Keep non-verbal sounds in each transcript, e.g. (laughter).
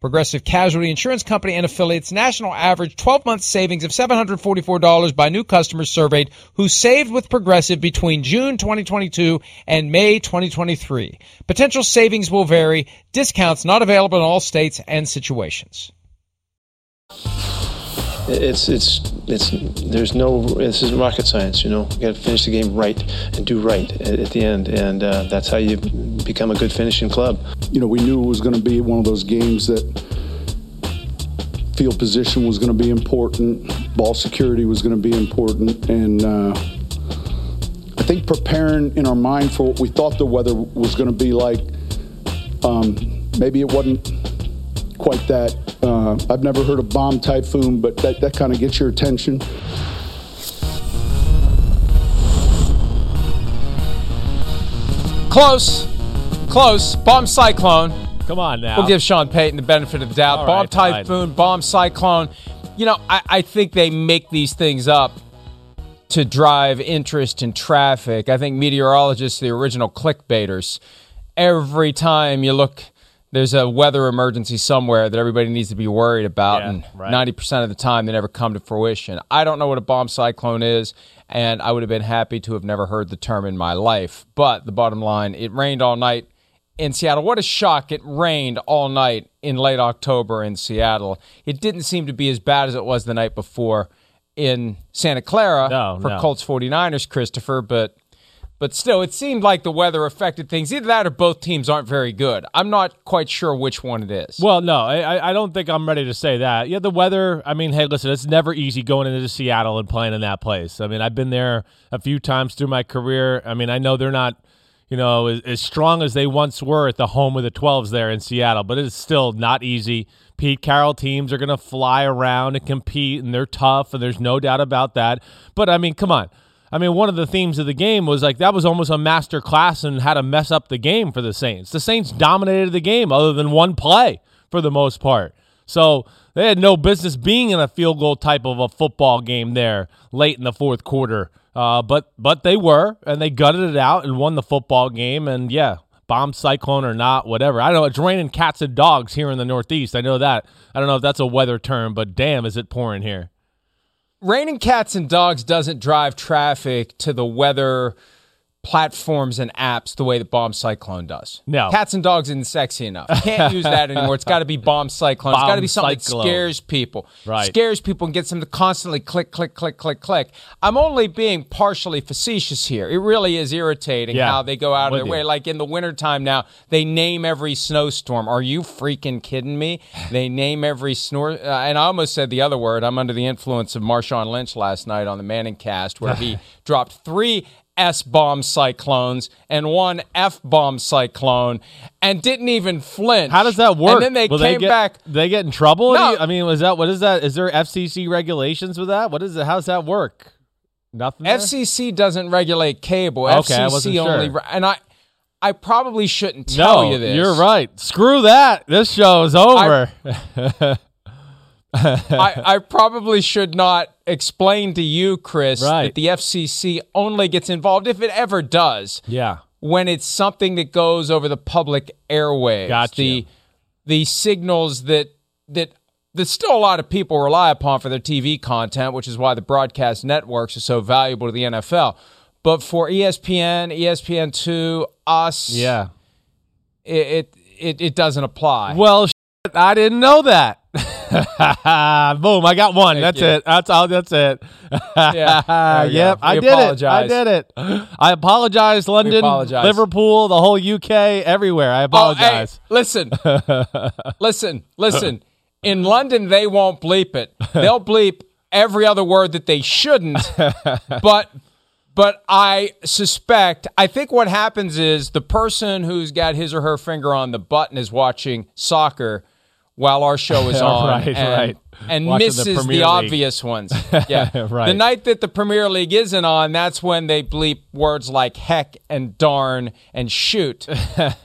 Progressive Casualty Insurance Company and affiliates national average 12 month savings of $744 by new customers surveyed who saved with Progressive between June 2022 and May 2023. Potential savings will vary. Discounts not available in all states and situations. It's it's it's there's no this is rocket science, you know. You got to finish the game right and do right at, at the end, and uh, that's how you become a good finishing club. You know, we knew it was going to be one of those games that field position was going to be important, ball security was going to be important, and uh, I think preparing in our mind for what we thought the weather was going to be like. Um, maybe it wasn't quite that. Uh, I've never heard of bomb typhoon, but that, that kind of gets your attention. Close. Close. Bomb cyclone. Come on now. We'll give Sean Payton the benefit of the doubt. All bomb right, fine. typhoon, bomb cyclone. You know, I, I think they make these things up to drive interest in traffic. I think meteorologists, the original clickbaiters, every time you look, there's a weather emergency somewhere that everybody needs to be worried about, Yeah, and right. 90% of the time they never come to fruition. I don't know what a bomb cyclone is, and I would have been happy to have never heard the term in my life. But the bottom line, it rained all night in Seattle. What a shock. It rained all night in late October in Seattle. It didn't seem to be as bad as it was the night before in Santa Clara No, for no. Colts 49ers, Christopher, but but still it seemed like the weather affected things. Either that or both teams aren't very good. I'm not quite sure which one it is. Well, no, I, I- don't think I'm ready to say that. Yeah, the weather. I mean, hey, listen, it's never easy going into Seattle and playing in that place. I mean, I've been there a few times through my career. I mean, I know they're not, you know, as, as strong as they once were at the home of the 12s there in Seattle, but it's still not easy. Pete Carroll teams are going to fly around and compete, and they're tough, and there's no doubt about that. But I mean, come on. I mean, one of the themes of the game was like that was almost a master class in how to mess up the game for the Saints. The Saints dominated the game other than one play for the most part. So they had no business being in a field goal type of a football game there late in the fourth quarter. Uh, but but they were, and they gutted it out and won the football game. And yeah, bomb cyclone or not, whatever. I don't know. It's raining cats and dogs here in the Northeast. I know that. I don't know if that's a weather term, but damn, is it pouring here. Raining cats and dogs doesn't drive traffic to the weather platforms and apps the way that Bomb Cyclone does. No. Cats and dogs isn't sexy enough. Can't use that (laughs) anymore. It's got to be Bomb Cyclone. it's got to be something Cyclone. that scares people. Right. Scares people and gets them to constantly click, click, click, click, click. I'm only being partially facetious here. It really is irritating Yeah. how they go out of their you. way. Like in the wintertime now, they name every snowstorm. Are you freaking kidding me? (sighs) They name every snore. Uh, and I almost said the other word. I'm under the influence of Marshawn Lynch last night on the Manning cast where he (laughs) dropped three S bomb cyclones and one F bomb cyclone and didn't even flinch. How does that work? And then they Will came get, back. They get in trouble? No. I mean, was that what is that? Is there FCC regulations with that? What is it? How does that work? Nothing. there? FCC doesn't regulate cable. Okay, I FCC wasn't only. sure. re- And I, I probably shouldn't tell no, you this. you're right. Screw that. This show is over. I, (laughs) I probably should not explain to you, Chris, Right. that the FCC only gets involved if it ever does Yeah. when it's something that goes over the public airwaves. Gotcha. The the signals that that that still a lot of people rely upon for their TV content, which is why the broadcast networks are so valuable to the NFL. But for ESPN, ESPN two, us, Yeah. it it, it, it doesn't apply. Well, shit, I didn't know that. (laughs) Boom! I got one. that's you. it. That's all. That's it. Yeah, (laughs) yep. I did it. I did it. I apologize, London, apologize. Liverpool, the whole UK, everywhere. I Oh, hey, apologize. listen, (laughs) listen, listen. In London, they won't bleep it. They'll bleep every other word that they shouldn't. but but I suspect I think what happens is the person who's got his or her finger on the button is watching soccer while our show is (laughs) on Right, and, right. and Watching the misses the, Premier obvious ones. (laughs) Yeah. Right. The night that the Premier League isn't on, that's when they bleep words like heck and darn and shoot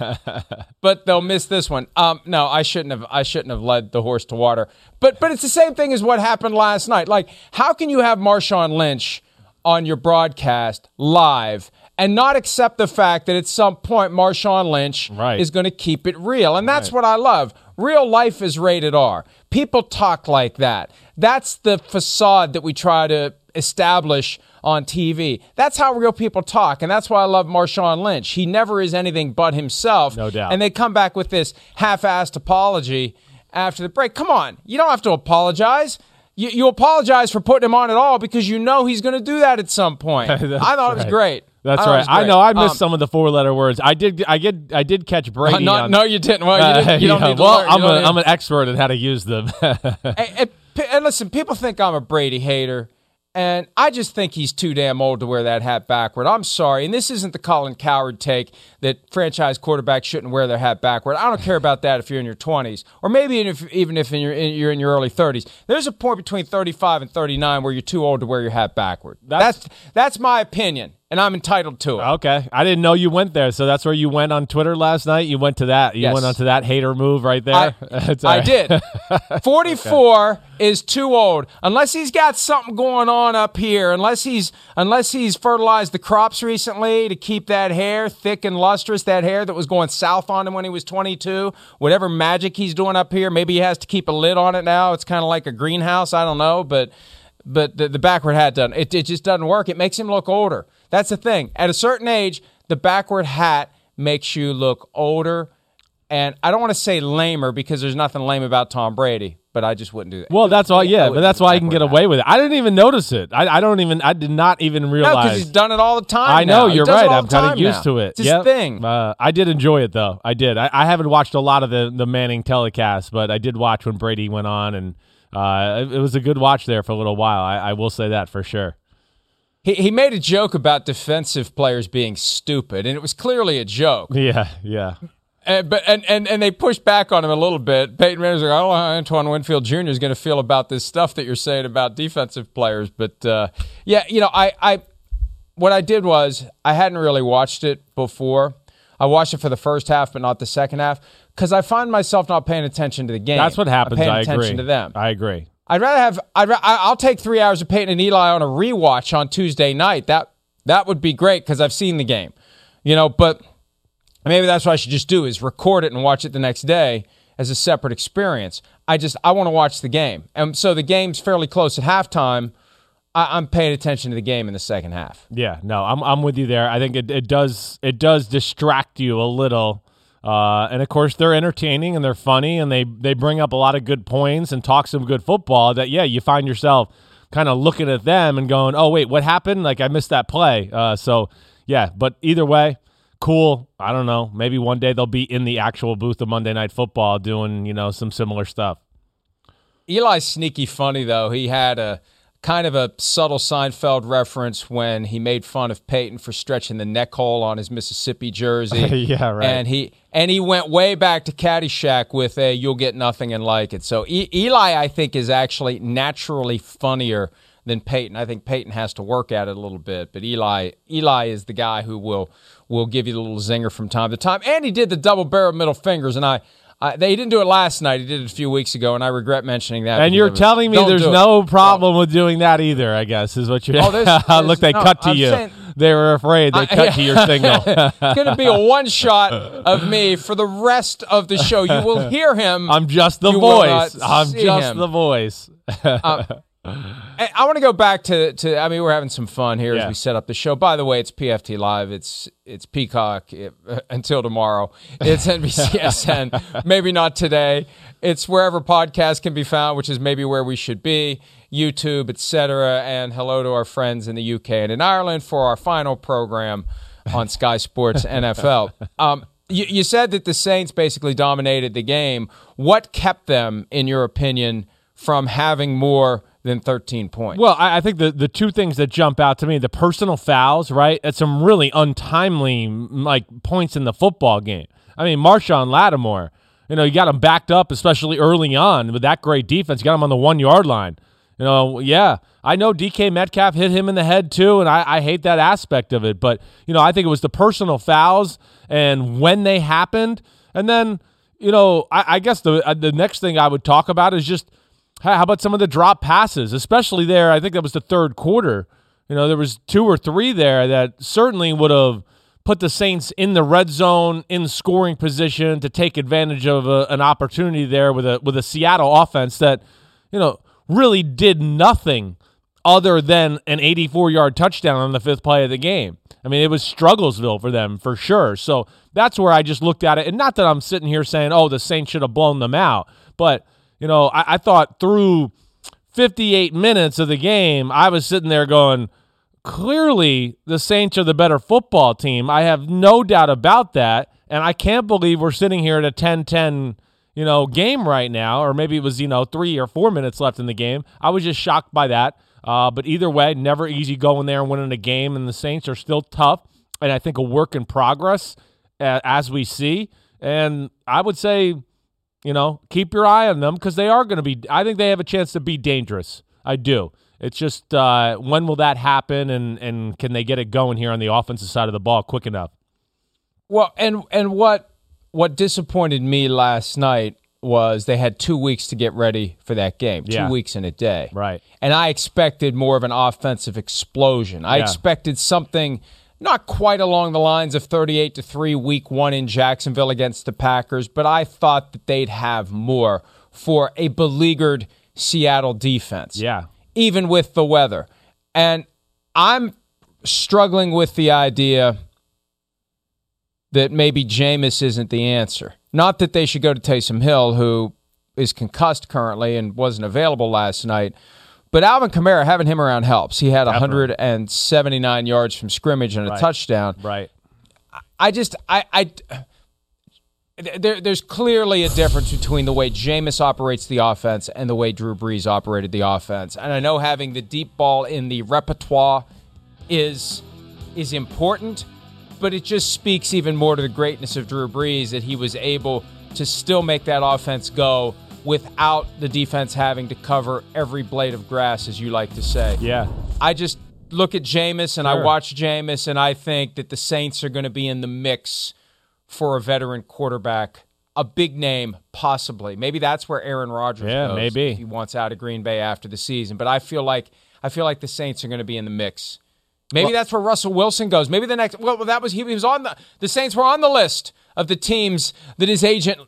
(laughs) but they'll miss this one. Um, no, I shouldn't have. I shouldn't have led the horse to water. But but it's the same thing as what happened last night. Like, how can you have Marshawn Lynch on your broadcast live and not accept the fact that at some point Marshawn Lynch Right. is going to keep it real? And that's what I love. Real life is rated R. People talk like that. That's the facade that we try to establish on TV. That's how real people talk, and that's why I love Marshawn Lynch. He never is anything but himself. No doubt. And they come back with this half-assed apology after the break. Come on, you don't have to apologize. You, you apologize for putting him on at all because you know he's going to do that at some point. (laughs) I thought it was great. That's I right. I know. I missed Um, some of the four-letter words. I did. I get. I did catch (laughs) Brady. no, on, no, you didn't. Well, you, (laughs) didn't, you don't yeah, need to well, learn. I'm, a, I'm an expert at how to use them. (laughs) and, and, and listen, people think I'm a Brady hater, and I just think he's too damn old to wear that hat backward. I'm sorry, and this isn't the Colin Cowherd take that franchise quarterbacks shouldn't wear their hat backward. I don't care about that if you're in your 20s, or maybe if, even if in your, in, you're in your early 30s. There's a point between 35 and 39 where you're too old to wear your hat backward. That's- That's that's my opinion, and I'm entitled to it. okay, I didn't know you went there. So that's where you went on Twitter last night. You went to that. You Yes. went onto that hater move right there. I, (laughs) I right. did. (laughs) (laughs) 44 is too old. Unless he's got something going on up here, unless he's unless he's fertilized the crops recently to keep that hair thick and lustrous, that hair that was going south on him when he was 22, whatever magic he's doing up here, maybe he has to keep a lid on it now. It's kind of like a greenhouse, I don't know, but but the, the backward hat doesn't. It, it just doesn't work. It makes him look older. That's the thing. At a certain age, the backward hat makes you look older and I don't want to say lamer because there's nothing lame about Tom Brady, but I just wouldn't do that. Well, that's why. Yeah, but that's why I can get away with it. I didn't even notice it. I, I don't even. I did not even no, realize. because he's done it all the time. I now. know He you're does it right. all I'm the kind of time used now. to it. It's his Yep. thing. Uh, I did enjoy it though. I did. I, I haven't watched a lot of the the Manning telecast, but I did watch when Brady went on, and uh, it, was a good watch there for a little while. I, I will say that for sure. He, he made a joke about defensive players being stupid, and it was clearly a joke. (laughs) Yeah, yeah. And, but and, and and they pushed back on him a little bit. Peyton Manning's like, I don't know how Antoine Winfield Jr. is going to feel about this stuff that you're saying about defensive players. But uh, yeah, you know, I, I what I did was I hadn't really watched it before. I watched it for the first half, but not the second half, because I find myself not paying attention to the game. That's what I'm happens. paying I attention agree. to them. I agree. I'd rather have. I'd. ra- I'll take three hours of Peyton and Eli on a rewatch on Tuesday night. That that would be great because I've seen the game, you know. But maybe that's what I should just do is record it and watch it the next day as a separate experience. I just I want to watch the game, and so the game's fairly close at halftime. I, I'm paying attention to the game in the second half. Yeah, no, I'm I'm with you there. I think it, it does it does distract you a little. Uh, and of course they're entertaining and they're funny and they they bring up a lot of good points and talk some good football that yeah, you find yourself kind of looking at them and going, "Oh, wait, what happened? Like I missed that play." Uh, so yeah, but either way, cool. I don't know. Maybe one day they'll be in the actual booth of Monday Night Football doing, you know, some similar stuff. Eli's sneaky funny though. He had a kind of a subtle Seinfeld reference when he made fun of Peyton for stretching the neck hole on his Mississippi jersey. (laughs) Yeah, right. And he and he went way back to Caddyshack with a "You'll get nothing and like it." So e- Eli, I think, is actually naturally funnier than Peyton. I think Peyton has to work at it a little bit, but Eli Eli is the guy who will will give you the little zinger from time to time. And he did the double barrel middle fingers, and I. Uh, they didn't do it last night. He did it a few weeks ago, and I regret mentioning that. And you're telling me there's it. no problem with doing that either. I guess is what you're. Oh, there's- there's- (laughs) Look, they no, cut to I'm you. saying- they were afraid. They I- cut to your signal. (laughs) it's going to be a (laughs) one shot of me for the rest of the show. You will hear him. I'm just the You voice. I'm just him. the voice. I, I want to go back to, to I mean we're having some fun here Yeah. as we set up the show. By the way, it's PFT Live. It's it's Peacock it, uh, (laughs) until tomorrow. It's (laughs) NBCSN. maybe not today. It's wherever podcasts can be found, which is maybe where we should be. YouTube, etc. And hello to our friends in the UK and in Ireland for our final program on Sky Sports (laughs) NFL. Um, you, you said that the Saints basically dominated the game. What kept them, in your opinion, from having more than 13 points? Well, I, I think the the two things that jump out to me: the personal fouls, right? At some really untimely like points in the football game. I mean, Marshon Lattimore. You know, you got him backed up, especially early on with that great defense. You got him on the one yard line. You know, yeah, I know DK Metcalf hit him in the head too, and I, I hate that aspect of it. But you know, I think it was the personal fouls and when they happened, and then you know, I, I guess the uh, the next thing I would talk about is just how about some of the drop passes, especially there. I think that was the third quarter. You know, there was two or three there that certainly would have put the Saints in the red zone in scoring position to take advantage of a, an opportunity there with a with a Seattle offense that you know really did nothing other than an 84 yard touchdown on the fifth play of the game. I mean, it was Strugglesville for them for sure. So that's where I just looked at it. And not that I'm sitting here saying, oh, the Saints should have blown them out. But, you know, I, I thought through 58 minutes of the game, I was sitting there going, clearly the Saints are the better football team. I have no doubt about that. And I can't believe we're sitting here at a 10 10 you know, game right now, or maybe it was, you know, three or four minutes left in the game. I was just shocked by that. Uh, but either way, never easy going there and winning a game, and the Saints are still tough, and I think a work in progress uh, as we see. And I would say, you know, keep your eye on them because they are going to be. I think they have a chance to be dangerous. I do. It's just uh, when will that happen, and and can they get it going here on the offensive side of the ball quick enough? Well, and and what what disappointed me last night was they had two weeks to get ready for that game. Yeah. Two weeks in a day. Right. And I expected more of an offensive explosion. I Yeah. expected something not quite along the lines of 38 to 3 week 1 in Jacksonville against the Packers, but I thought that they'd have more for a beleaguered Seattle defense Yeah. even with the weather. And I'm struggling with the idea that maybe Jameis isn't the answer. Not that they should go to Taysom Hill, who is concussed currently and wasn't available last night. But Alvin Kamara, having him around helps. He had Definitely. 179 yards from scrimmage and a Right. touchdown. Right. I just I I there, there's clearly a difference between the way Jameis operates the offense and the way Drew Brees operated the offense. And I know having the deep ball in the repertoire is is important, but it just speaks even more to the greatness of Drew Brees that he was able to still make that offense go without the defense having to cover every blade of grass, as you like to say. Yeah. I just look at Jameis and I watch Jameis and I think that the Saints are going to be in the mix for a veteran quarterback, a big name, possibly. Maybe that's where Aaron Rodgers Yeah, goes maybe. he wants out of Green Bay after the season. But I feel like I feel like the Saints are going to be in the mix. Maybe that's where Russell Wilson goes. Maybe the next. Well, that was he was on the the Saints were on the list of the teams that his agent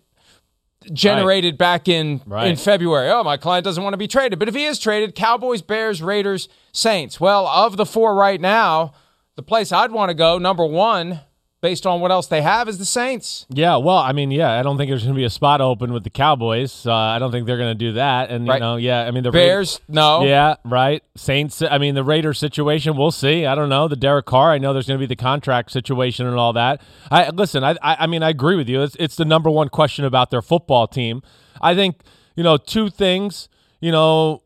generated back in in February. Oh, my client doesn't want to be traded. But if he is traded, Cowboys, Bears, Raiders, Saints. Well, of the four right now, the place I'd want to go, number one, based on what else they have, is the Saints. Yeah, well, I mean, yeah, I don't think there's going to be a spot open with the Cowboys. Uh, I don't think they're going to do that. And you know, yeah, I mean the Ra- Bears, no. Yeah, right. Saints. I mean, the Raiders situation. We'll see. I don't know. The Derek Carr. I know there's going to be the contract situation and all that. I listen. I, I. I mean, I agree with you. It's it's the number one question about their football team. I think you know two things. You know,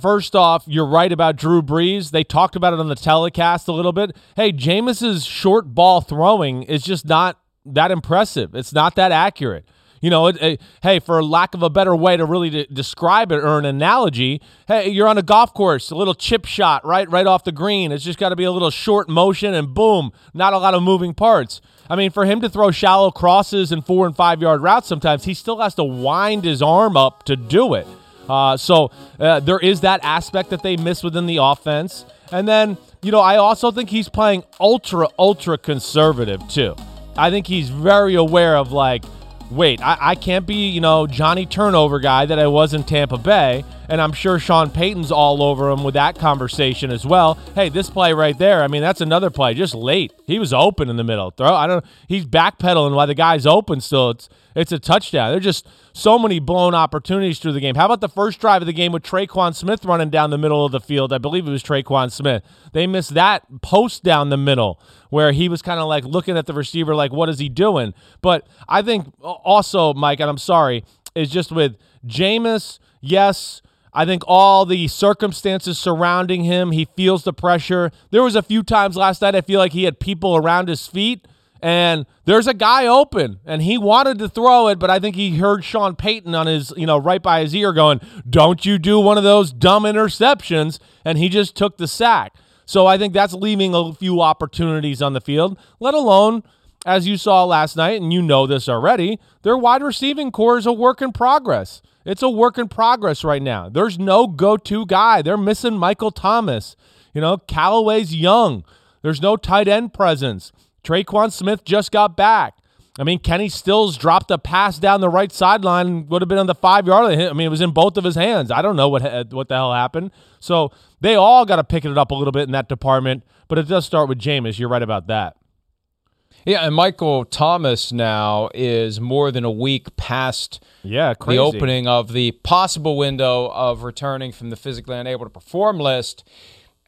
first off, you're right about Drew Brees. They talked about it on the telecast a little bit. Hey, Jameis's short ball throwing is just not that impressive. It's not that accurate. you know, it, it, hey, for lack of a better way to really de- describe it or an analogy, hey, you're on a golf course, a little chip shot right right off the green. It's just got to be a little short motion and boom, not a lot of moving parts. I mean, for him to throw shallow crosses and four and five yard routes, sometimes he still has to wind his arm up to do it. Uh, so uh, there is that aspect that they miss within the offense. And then, you know, I also think he's playing ultra, ultra conservative too. I think he's very aware of like, wait, I, I can't be, you know, Johnny turnover guy that I was in Tampa Bay. And I'm sure Sean Payton's all over him with that conversation as well. Hey, this play right there, I mean, that's another play, just late. He was open in the middle. Throw I don't he's backpedaling while the guy's open still. It's it's a touchdown. There's just so many blown opportunities through the game. How about the first drive of the game with Tre'Quan Smith running down the middle of the field? I believe it was Tre'Quan Smith. They missed that post down the middle where he was kind of like looking at the receiver like, what is he doing? But I think also, Mike, and I'm sorry, is just with Jameis, yes. I think all the circumstances surrounding him, he feels the pressure. There was a few times last night I feel like he had people around his feet and there's a guy open and he wanted to throw it but i think he heard sean payton on his you know right by his ear going don't you do one of those dumb interceptions and he just took the sack so i think that's leaving a few opportunities on the field let alone as you saw last night and you know this already their wide receiving corps is a work in progress it's a work in progress right now there's no go-to guy they're missing michael thomas you know callaway's young there's no tight end presence Tre'Quan Smith just got back. I mean, Kenny Stills dropped a pass down the right sideline, would have been on the five yard line. I mean, it was in both of his hands. I don't know what what the hell happened. So they all got to pick it up a little bit in that department, but it does start with Jameis. You're right about that. Yeah, and Michael Thomas now is more than a week past yeah, crazy. the opening of the possible window of returning from the physically unable to perform list.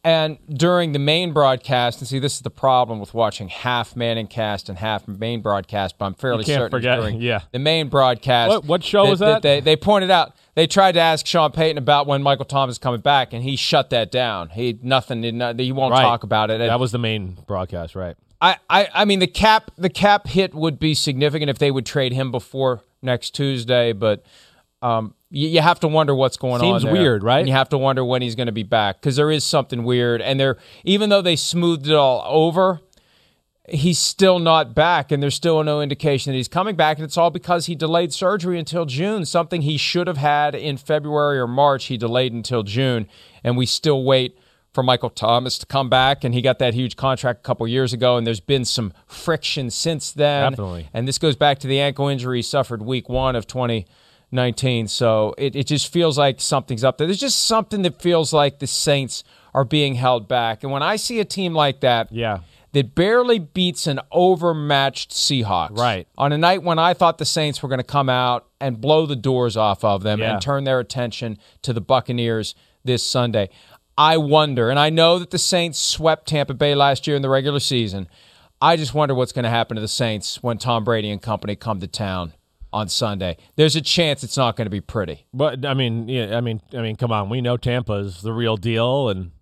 And during the main broadcast, and see, this is the problem with watching half Manning cast and half main broadcast, but I'm fairly certain forget. during (laughs) yeah. the main broadcast. What, what show was that? They, they pointed out they tried to ask Sean Payton about when Michael Thomas is coming back, and he shut that down. He nothing. He won't right. talk about it. And that was the main broadcast, right? I, I, I mean the cap the cap hit would be significant if they would trade him before next Tuesday, but um, you, you, have to wonder what's going Seems on. Seems weird, right? And you have to wonder when he's going to be back because there is something weird. And they're even though they smoothed it all over, he's still not back, and there's still no indication that he's coming back. And it's all because he delayed surgery until June, something he should have had in February or March. He delayed until June, and we still wait for Michael Thomas to come back, and he got that huge contract a couple years ago, and there's been some friction since then. Definitely. And this goes back to the ankle injury he suffered week one of 2019. So it, it just feels like something's up there. There's just something that feels like the Saints are being held back. And when I see a team like that, yeah. That barely beats an overmatched Seahawks. Right. On a night when I thought the Saints were going to come out and blow the doors off of them yeah. and turn their attention to the Buccaneers this Sunday. I wonder, and I know that the Saints swept Tampa Bay last year in the regular season. I just wonder what's going to happen to the Saints when Tom Brady and company come to town on Sunday. There's a chance it's not going to be pretty. But I mean, yeah, I mean, I mean, come on. We know Tampa is the real deal, and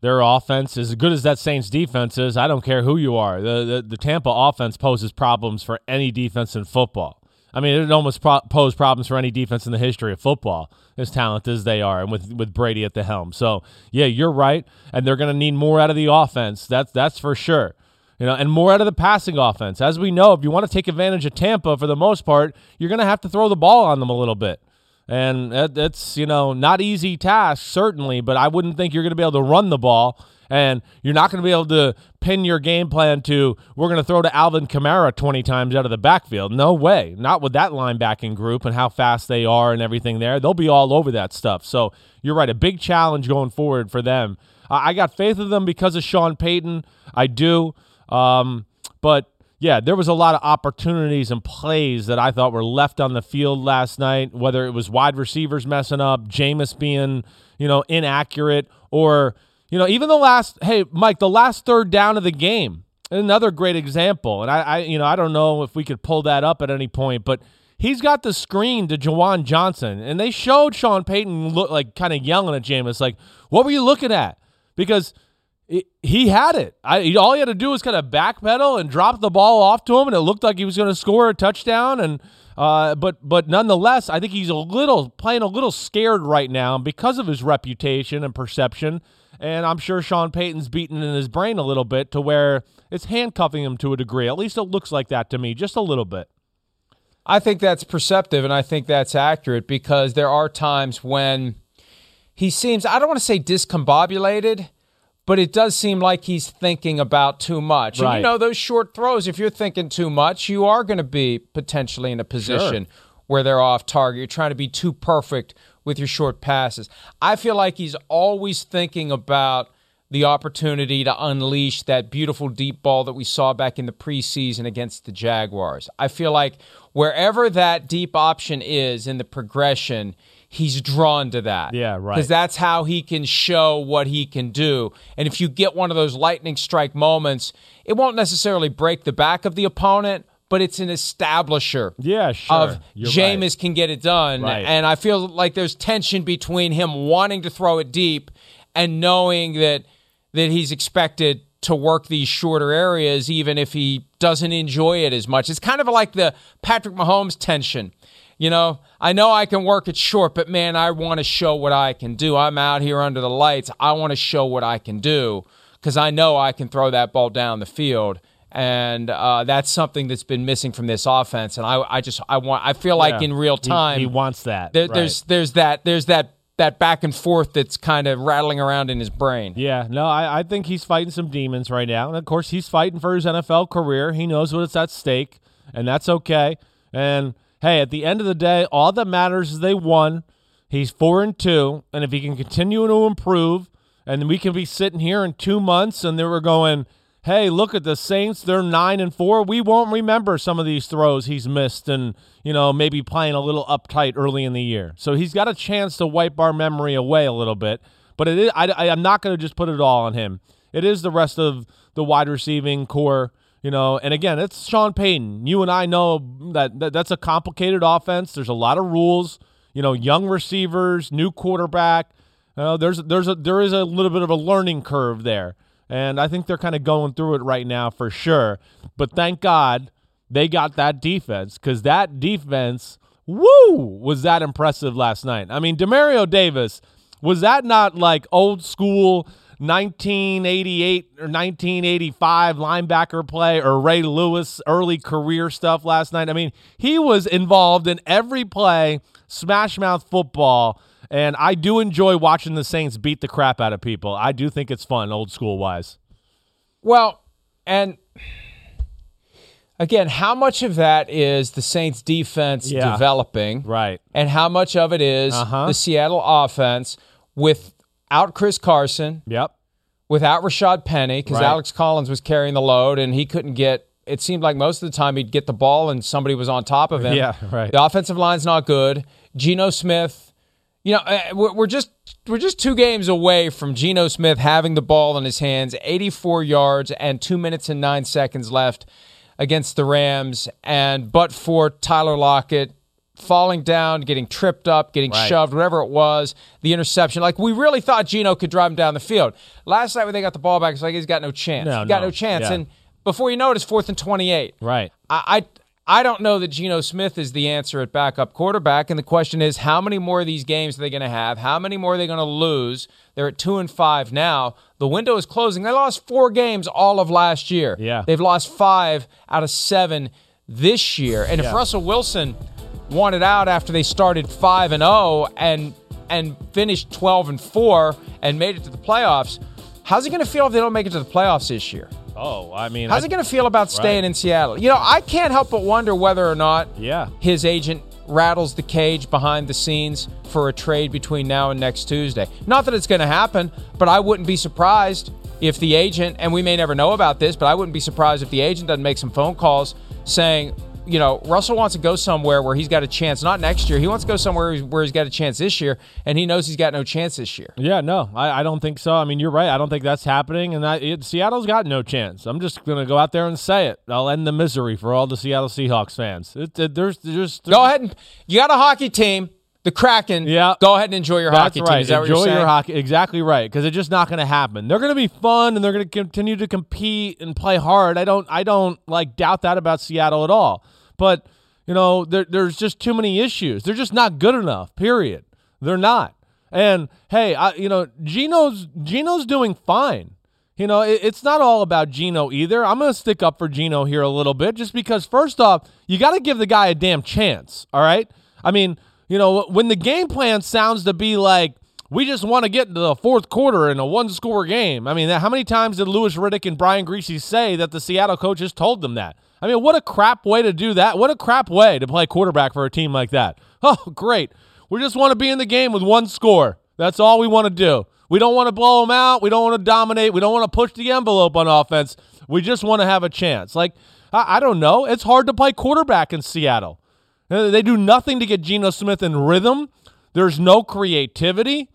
their offense is as good as that Saints defense is. I don't care who you are. The the, the Tampa offense poses problems for any defense in football. I mean, it almost pro- pose problems for any defense in the history of football, as talented as they are, and with with Brady at the helm. So, yeah, you're right, and they're going to need more out of the offense. That's that's for sure you know, and more out of the passing offense. As we know, if you want to take advantage of Tampa for the most part, you're going to have to throw the ball on them a little bit. And it's, you know, not easy task, certainly, but I wouldn't think you're going to be able to run the ball. And you're not going to be able to pin your game plan to, we're going to throw to Alvin Kamara 20 times out of the backfield. No way. Not with that linebacking group and how fast they are and everything there. They'll be all over that stuff. So you're right. A big challenge going forward for them. I got faith in them because of Sean Payton. I do. Um, but yeah, there was a lot of opportunities and plays that I thought were left on the field last night, whether it was wide receivers messing up, Jameis being, you know, inaccurate, or, you know, even the last, hey, Mike, the last third down of the game, another great example. And I, I you know, I don't know if we could pull that up at any point, but he's got the screen to Juwan Johnson, and they showed Sean Payton look like kind of yelling at Jameis, like, what were you looking at? Because – he had it. I, all he had to do was kind of backpedal and drop the ball off to him, and it looked like he was going to score a touchdown. And Uh, but but nonetheless, I think he's a little playing a little scared right now because of his reputation and perception. And I'm sure Sean Payton's beaten in his brain a little bit to where it's handcuffing him to a degree. At least it looks like that to me, just a little bit. I think that's perceptive and I think that's accurate because there are times when he seems, I don't want to say discombobulated, but it does seem like he's thinking about too much. Right. And you know, those short throws, if you're thinking too much, you are going to be potentially in a position where they're off target. You're trying to be too perfect with your short passes. I feel like he's always thinking about the opportunity to unleash that beautiful deep ball that we saw back in the preseason against the Jaguars. I feel like wherever that deep option is in the progression, he's drawn to that. Yeah, right. Because that's how he can show what he can do. And if you get one of those lightning strike moments, it won't necessarily break the back of the opponent, but it's an establisher Yeah, sure. of You're Jameis right. can get it done. Right. And I feel like there's tension between him wanting to throw it deep and knowing that that he's expected to work these shorter areas even if he doesn't enjoy it as much. It's kind of like the Patrick Mahomes tension. You know, I know I can work it short, but man, I want to show what I can do. I'm out here under the lights. I want to show what I can do because I know I can throw that ball down the field. And uh, that's something that's been missing from this offense. And I, I just, I want, I feel like Yeah. in real He- time, he, wants that. there, Right. there's, there's that, there's that, that back and forth that's kind of rattling around in his brain. Yeah, no, I, I think he's fighting some demons right now. And of course, he's fighting for his NFL career. He knows what's at stake, and that's okay. And hey, at the end of the day, all that matters is they won. He's four and two, and if he can continue to improve, and we can be sitting here in two months, and they were going, "Hey, look at the Saints; they're nine and 4. We won't remember some of these throws he's missed, and you know maybe playing a little uptight early in the year. So he's got a chance to wipe our memory away a little bit. But it is, I, I, I'm not going to just put it all on him. It is the rest of the wide receiving corps. You know, and again, it's Sean Payton. You and I know that, that that's a complicated offense. There's a lot of rules. You know, young receivers, new quarterback. Uh, there's there's a there is a little bit of a learning curve there, and I think they're kind of going through it right now for sure. But thank God they got that defense because that defense, woo, was that impressive last night. I mean, Demario Davis was that not like old school 1988 or 1985 linebacker play or Ray Lewis early career stuff last night? I mean, he was involved in every play, smash mouth football. And I do enjoy watching the Saints beat the crap out of people. I do think it's fun, old school wise. Well, and again, how much of that is the Saints defense Yeah. developing? Right. And how much of it is Uh-huh. the Seattle offense without Chris Carson, Yep. without Rashad Penny, because Right. Alex Collins was carrying the load and he couldn't get it seemed like most of the time he'd get the ball and somebody was on top of him. (laughs) Yeah, right. The offensive line's not good. Geno Smith, you know, eh, we're we're just we're just two games away from Geno Smith having the ball in his hands, 84 yards and two minutes and nine seconds left against the Rams, and but for Tyler Lockett falling down, getting tripped up, getting Right. shoved, whatever it was, the interception. Like we really thought Geno could drive him down the field. Last night when they got the ball back, it's like he's got no chance. No, he got no. no chance, Yeah. and before you know it, it's fourth and 28. Right. I, I don't know that Geno Smith is the answer at backup quarterback, and the question is, how many more of these games are they going to have? How many more are they going to lose? They're at two and five now. The window is closing. They lost four games all of last year. Yeah. they've lost five out of seven this year. And if Russell Wilson wanted out after they started five and zero and and finished twelve and four and made it to the playoffs, how's he going to feel if they don't make it to the playoffs this year? Oh, I mean, How's I- he going to feel about staying Right. in Seattle? You know, I can't help but wonder whether or not Yeah. his agent rattles the cage behind the scenes for a trade between now and next Tuesday. Not that it's going to happen, but I wouldn't be surprised if the agent, and we may never know about this, but I wouldn't be surprised if the agent doesn't make some phone calls saying, you know, Russell wants to go somewhere where he's got a chance, not next year. He wants to go somewhere where he's got a chance this year, and he knows he's got no chance this year. Yeah, no, I, I don't think so. I mean, you're right. I don't think that's happening, and I, it, Seattle's got no chance. I'm just gonna go out there and say it. I'll end the misery for all the Seattle Seahawks fans. It, it, there's just Go ahead and you got a hockey team, the Kraken. Yeah. Go ahead and enjoy your That's hockey right. team. That Enjoy what you're saying? your hockey. Exactly right. Because it's just not going to happen. They're going to be fun and they're going to continue to compete and play hard. I don't. I don't like doubt that about Seattle at all. But You know, there, there's just too many issues. They're just not good enough. Period. They're not. And hey, I, you know, Geno's Geno's doing fine. You know, it, it's not all about Geno either. I'm going to stick up for Geno here a little bit, just because first off, you got to give the guy a damn chance. All right. I mean, you know, when the game plan sounds to be like we just want to get into the fourth quarter in a one-score game. I mean, how many times did Louis Riddick and Brian Griese say that the Seattle coaches told them that? I mean, what a crap way to do that. What a crap way to play quarterback for a team like that. (laughs) Oh, great. We just want to be in the game with one score. That's all we want to do. We don't want to blow them out. We don't want to dominate. We don't want to push the envelope on offense. We just want to have a chance. Like, I, I don't know. It's hard to play quarterback in Seattle. Uh, they do nothing to get Geno Smith in rhythm. There's no creativity.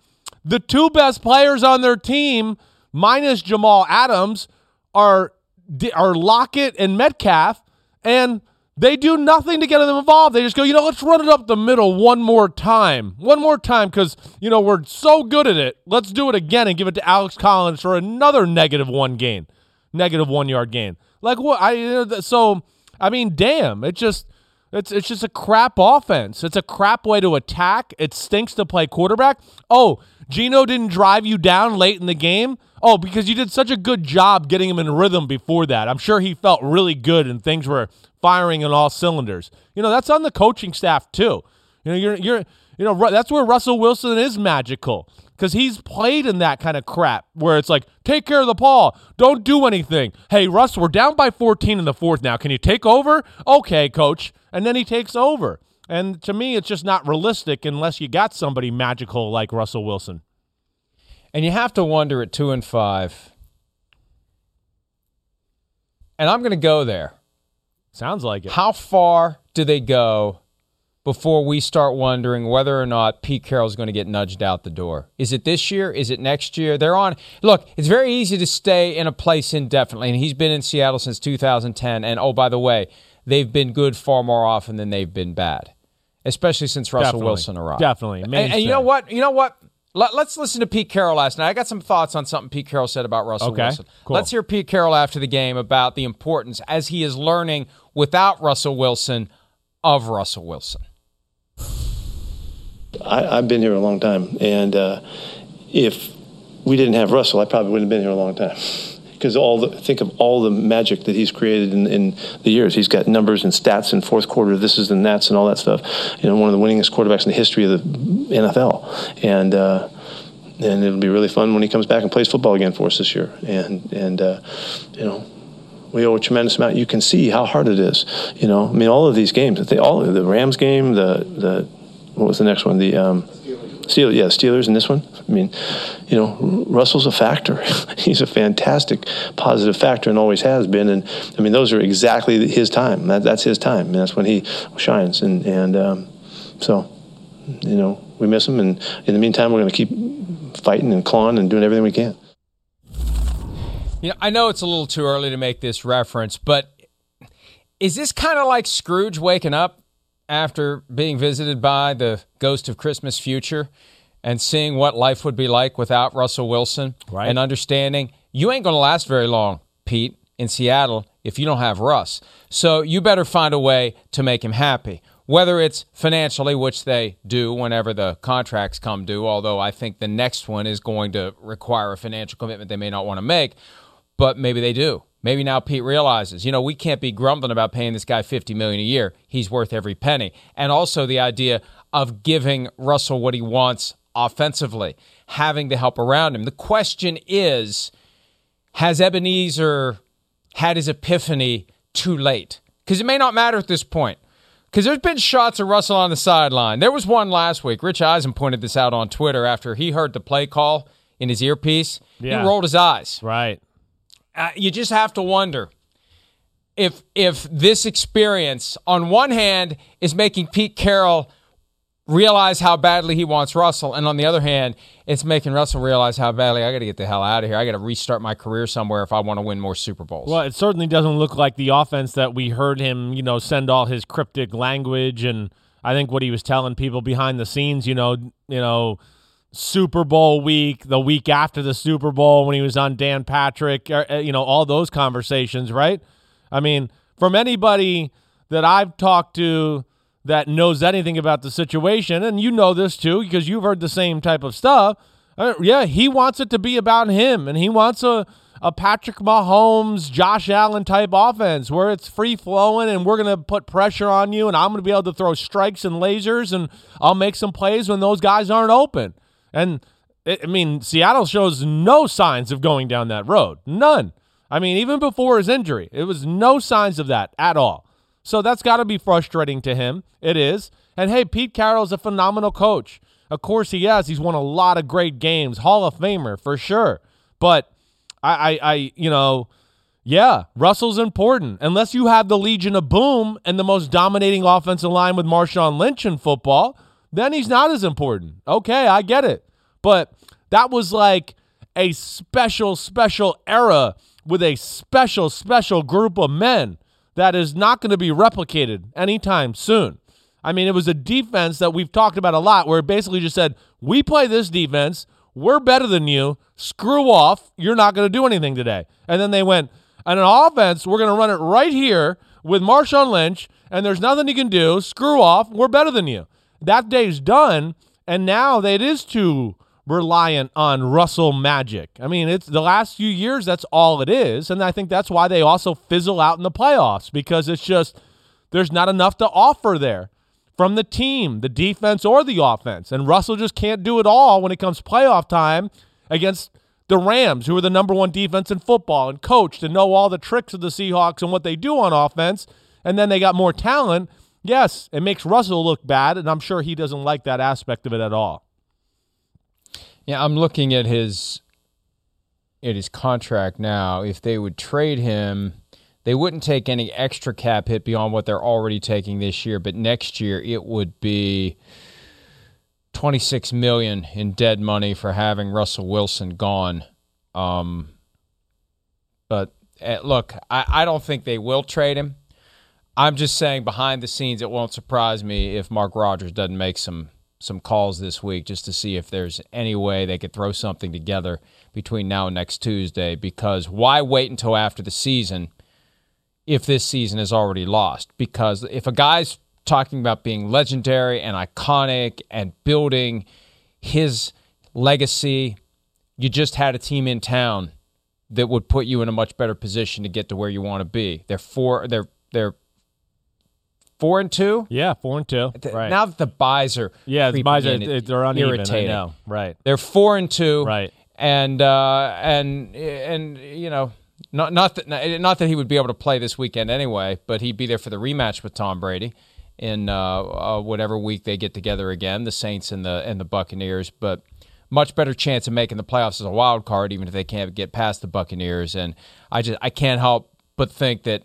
The two best players on their team, minus Jamal Adams, are are Lockett and Metcalf, and they do nothing to get them involved. They just go, you know, let's run it up the middle one more time. One more time because, you know, we're so good at it. Let's do it again and give it to Alex Collins for another negative one gain, negative one yard gain. Like what? I so I mean, damn, it just it's it's just a crap offense. It's a crap way to attack. It stinks to play quarterback. Oh, Geno didn't drive you down late in the game. Oh, because you did such a good job getting him in rhythm before that. I'm sure he felt really good and things were firing on all cylinders. You know, that's on the coaching staff too. You know, you're you're you know that's where Russell Wilson is magical because he's played in that kind of crap where it's like take care of the ball, don't do anything. Hey, Russ, we're down by 14 in the fourth now. Can you take over? Okay, coach, and then he takes over. And to me, it's just not realistic unless you got somebody magical like Russell Wilson. And you have to wonder at two and five. And I'm going to go there. Sounds like it. How far do they go before we start wondering whether or not Pete Carroll's going to get nudged out the door? Is it this year? Is it next year? They're on. Look, it's very easy to stay in a place indefinitely, and he's been in Seattle since 2010. And oh, by the way, they've been good far more often than they've been bad, especially since Russell Definitely. Wilson arrived. Definitely. And, and you know what? You know what? Let, us listen to Pete Carroll last night. I got some thoughts on something Pete Carroll said about Russell Okay, Wilson. cool. Let's hear Pete Carroll after the game about the importance, as he is learning without Russell Wilson, of Russell Wilson. I, I've been here a long time, and uh, if we didn't have Russell, I probably wouldn't have been here a long time. Because all the think of all the magic that he's created in, in the years. He's got numbers and stats in fourth quarter, this is and that's, and all that stuff. You know, one of the winningest quarterbacks in the history of the NFL, and. Uh, and it'll be really fun when he comes back and plays football again for us this year. And and uh, you know, we owe a tremendous amount. You can see how hard it is. You know, I mean, all of these games, they all the Rams game, the the what was the next one? The um, Steelers, yeah, Steelers in this one. I mean, you know, Russell's a factor. (laughs) He's a fantastic positive factor and always has been. And I mean, those are exactly his time. That, that's his time, and that's when he shines. And and um, so, you know, we miss him. And in the meantime, we're going to keep fighting and clawing and doing everything we can. You know, I know it's a little too early to make this reference, but is this kind of like Scrooge waking up after being visited by the ghost of Christmas future and seeing what life would be like without Russell Wilson Right. and understanding you ain't going to last very long, Pete, in Seattle if you don't have Russ. So you better find a way to make him happy. Whether it's financially, which they do whenever the contracts come due, although I think the next one is going to require a financial commitment they may not want to make, but maybe they do. Maybe now Pete realizes, you know, we can't be grumbling about paying this guy 50 million a year. He's worth every penny. And also the idea of giving Russell what he wants offensively, having the help around him. The question is, has Ebenezer had his epiphany too late? Because it may not matter at this point. Because there's been shots of Russell on the sideline. There was one last week. Rich Eisen pointed this out on Twitter after he heard the play call in his earpiece. Yeah. He rolled his eyes Right. Uh, you just have to wonder if if this experience on one hand is making Pete Carroll realize how badly he wants Russell and on the other hand it's making Russell realize how badly I got to get the hell out of here. I got to restart my career somewhere if I want to win more Super Bowls. Well, it certainly doesn't look like the offense that we heard him, you know, send all his cryptic language and I think what he was telling people behind the scenes, you know, you know, Super Bowl week, the week after the Super Bowl when he was on Dan Patrick, uh, uh, you know, all those conversations, right? I mean, from anybody that I've talked to that knows anything about the situation, and you know this too because you've heard the same type of stuff. Uh, yeah, he wants it to be about him, and he wants a a Patrick Mahomes, Josh Allen type offense where it's free flowing and we're going to put pressure on you and I'm going to be able to throw strikes and lasers and I'll make some plays when those guys aren't open. And I mean, Seattle shows no signs of going down that road. None. I mean, even before his injury, it was no signs of that at all. So that's got to be frustrating to him. It is. And hey, Pete Carroll's a phenomenal coach. Of course he has. He's won a lot of great games, Hall of Famer for sure. But I, I, I, you know, yeah, Russell's important. Unless you have the Legion of Boom and the most dominating offensive line with Marshawn Lynch in football, then he's not as important. Okay, I get it. But that was like a special, special era with a special, special group of men that is not going to be replicated anytime soon. I mean, it was a defense that we've talked about a lot where it basically just said, we play this defense. We're better than you. Screw off. You're not going to do anything today. And then they went, and an offense, we're going to run it right here with Marshawn Lynch, and there's nothing you can do. Screw off. We're better than you. That day's done, and now it is too reliant on Russell magic. I mean, it's the last few years, that's all it is. And I think that's why they also fizzle out in the playoffs because it's just there's not enough to offer there from the team, the defense or the offense. And Russell just can't do it all when it comes playoff time against the Rams, who are the number one defense in football and coached and know all the tricks of the Seahawks and what they do on offense. And then they got more talent. Yes, it makes Russell look bad, and I'm sure he doesn't like that aspect of it at all. Yeah, I'm looking at his at his contract now. If they would trade him, they wouldn't take any extra cap hit beyond what they're already taking this year, but next year it would be 26 million in dead money for having Russell Wilson gone. Um, but uh, look, I, I don't think they will trade him. I'm just saying behind the scenes, it won't surprise me if Mark Rogers doesn't make some some calls this week just to see if there's any way they could throw something together between now and next Tuesday. Because why wait until after the season if this season is already lost? Because if a guy's talking about being legendary and iconic and building his legacy, you just had a team in town that would put you in a much better position to get to where you want to be. They're four. They're they're four and two. Yeah, four and two. Right. Now that the byes are yeah, the byes are they're uneven. irritating. I know. Right. They're four and two. Right. And uh, and and you know. Not not that not that he would be able to play this weekend anyway, but he'd be there for the rematch with Tom Brady in uh, uh, whatever week they get together again, the Saints and the and the Buccaneers. But much better chance of making the playoffs as a wild card, even if they can't get past the Buccaneers. And I just I can't help but think that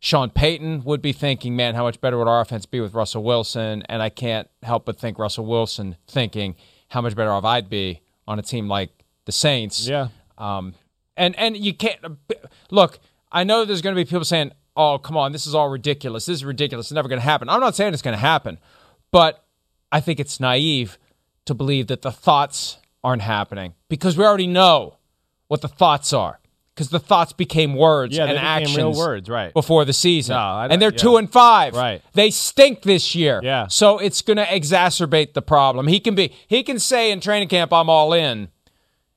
Sean Payton would be thinking, man, how much better would our offense be with Russell Wilson? And I can't help but think Russell Wilson thinking, how much better off I'd be on a team like the Saints. Yeah. Um, and and you can't look. I know there's going to be people saying, "Oh, come on, this is all ridiculous. This is ridiculous. It's never going to happen." I'm not saying it's going to happen, but I think it's naive to believe that the thoughts aren't happening because we already know what the thoughts are because the thoughts became words Yeah, and became actions real words, right. before the season. No, and they're yeah. two and five. Right. They stink this year. Yeah. So it's going to exacerbate the problem. He can be. He can say in training camp, "I'm all in,"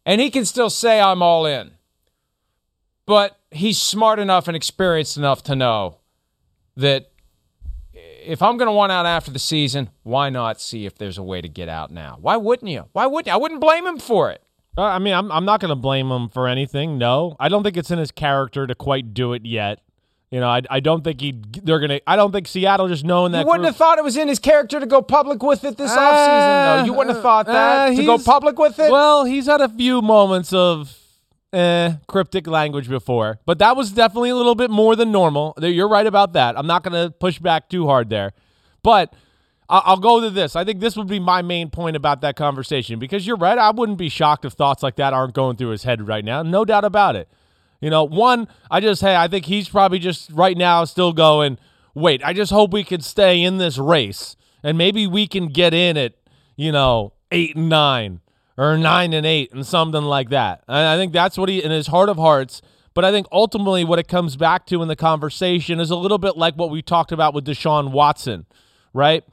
and he can still say, "I'm all in." But he's smart enough and experienced enough to know that if I'm going to want out after the season, why not see if there's a way to get out now? Why wouldn't you? Why wouldn't you? I wouldn't blame him for it. Uh, I mean, I'm I'm not going to blame him for anything. No, I don't think it's in his character to quite do it yet. You know, I, I don't think he they're gonna. I don't think Seattle just knowing that. You wouldn't group- have thought it was in his character to go public with it this Uh, offseason, though. You wouldn't have thought that uh, to go public with it. Well, he's had a few moments of eh, cryptic language before, but that was definitely a little bit more than normal. You're right about that. I'm not going to push back too hard there, but I'll go to this. I think this would be my main point about that conversation because you're right. I wouldn't be shocked if thoughts like that aren't going through his head right now. No doubt about it. You know, one, I just, hey, I think he's probably just right now still going, wait, I just hope we can stay in this race and maybe we can get in at, you know, eight and nine or nine and eight and something like that. And I think that's what he, in his heart of hearts, But I think ultimately what it comes back to in the conversation is a little bit like what we talked about with Deshaun Watson, right?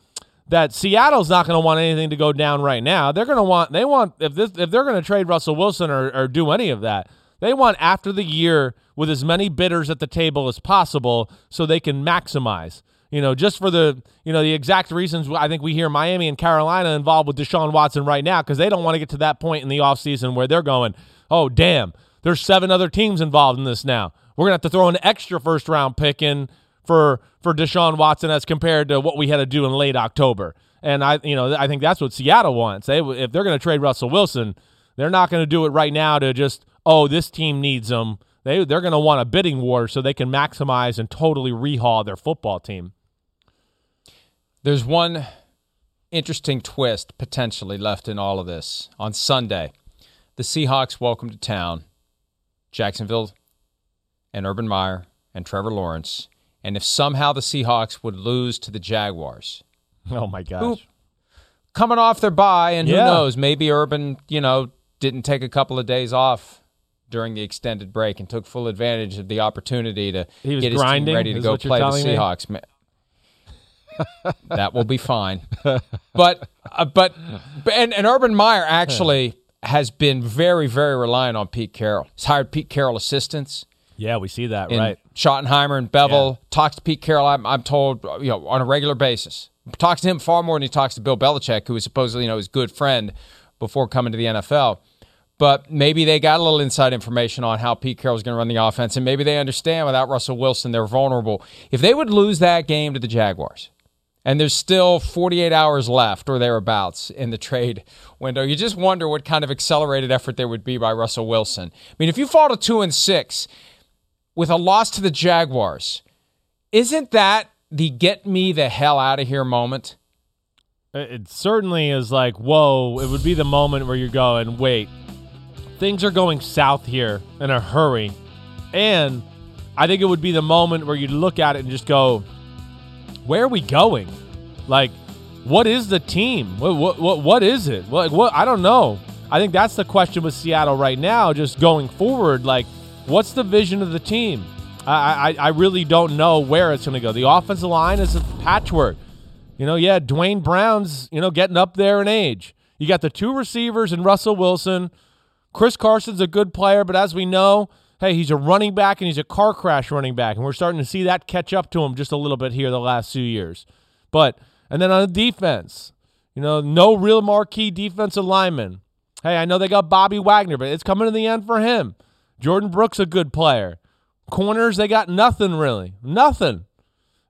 That Seattle's not going to want anything to go down right now. They're going to want they want if this if they're going to trade Russell Wilson or, or do any of that, they want after the year with as many bidders at the table as possible so they can maximize. You know, just for the you know the exact reasons I think we hear Miami and Carolina involved with Deshaun Watson right now because they don't want to get to that point in the offseason where they're going, oh damn, there's seven other teams involved in this now. We're gonna have to throw an extra first round pick in for for Deshaun Watson as compared to what we had to do in late October. And I you know I think that's what Seattle wants. They if they're gonna trade Russell Wilson, they're not gonna do it right now to just oh this team needs them. They they're gonna want a bidding war so they can maximize and totally rehaul their football team. There's one interesting twist potentially left in all of this. On Sunday, the Seahawks welcome to town Jacksonville and Urban Meyer and Trevor Lawrence. And if somehow the Seahawks would lose to the Jaguars, oh my gosh, who, coming off their bye, and Yeah. who knows, maybe Urban, you know, didn't take a couple of days off during the extended break and took full advantage of the opportunity to He was get his grinding, team ready to go play the me? Seahawks. Ma- that will be fine. But uh, but and, and Urban Meyer actually has been very very reliant on Pete Carroll. He's hired Pete Carroll assistants yeah, we see that in right. Schottenheimer and Bevell. Talks to Pete Carroll. I'm, I'm told you know on a regular basis. Talks to him far more than he talks to Bill Belichick, who is supposedly you know his good friend before coming to the NFL. But maybe they got a little inside information on how Pete Carroll's going to run the offense, and maybe they understand without Russell Wilson they're vulnerable. If they would lose that game to the Jaguars, and there's still 48 hours left or thereabouts in the trade window. You just wonder what kind of accelerated effort there would be by Russell Wilson. I mean, if you fall to two and six with a loss to the Jaguars, isn't that the get me the hell out of here moment? It certainly is like, whoa, it would be the moment where you're going, wait, things are going south here in a hurry. And I think it would be the moment where you look at it and just go, where are we going? Like, what is the team? What what what, what is it? What, what I don't know. I think that's the question with Seattle right now, just going forward. Like, what's the vision of the team? I I, I really don't know where it's going to go. The offensive line is a patchwork. You know, yeah, Duane Brown's, you know, getting up there in age. You got the two receivers and Russell Wilson. Chris Carson's a good player, but as we know, hey, he's a running back and he's a car crash running back. And we're starting to see that catch up to him just a little bit here the last few years. But, and then on the defense, you know, no real marquee defensive lineman. Hey, I know they got Bobby Wagner, but it's coming to the end for him. Jordyn Brooks, a good player. Corners, they got nothing really. Nothing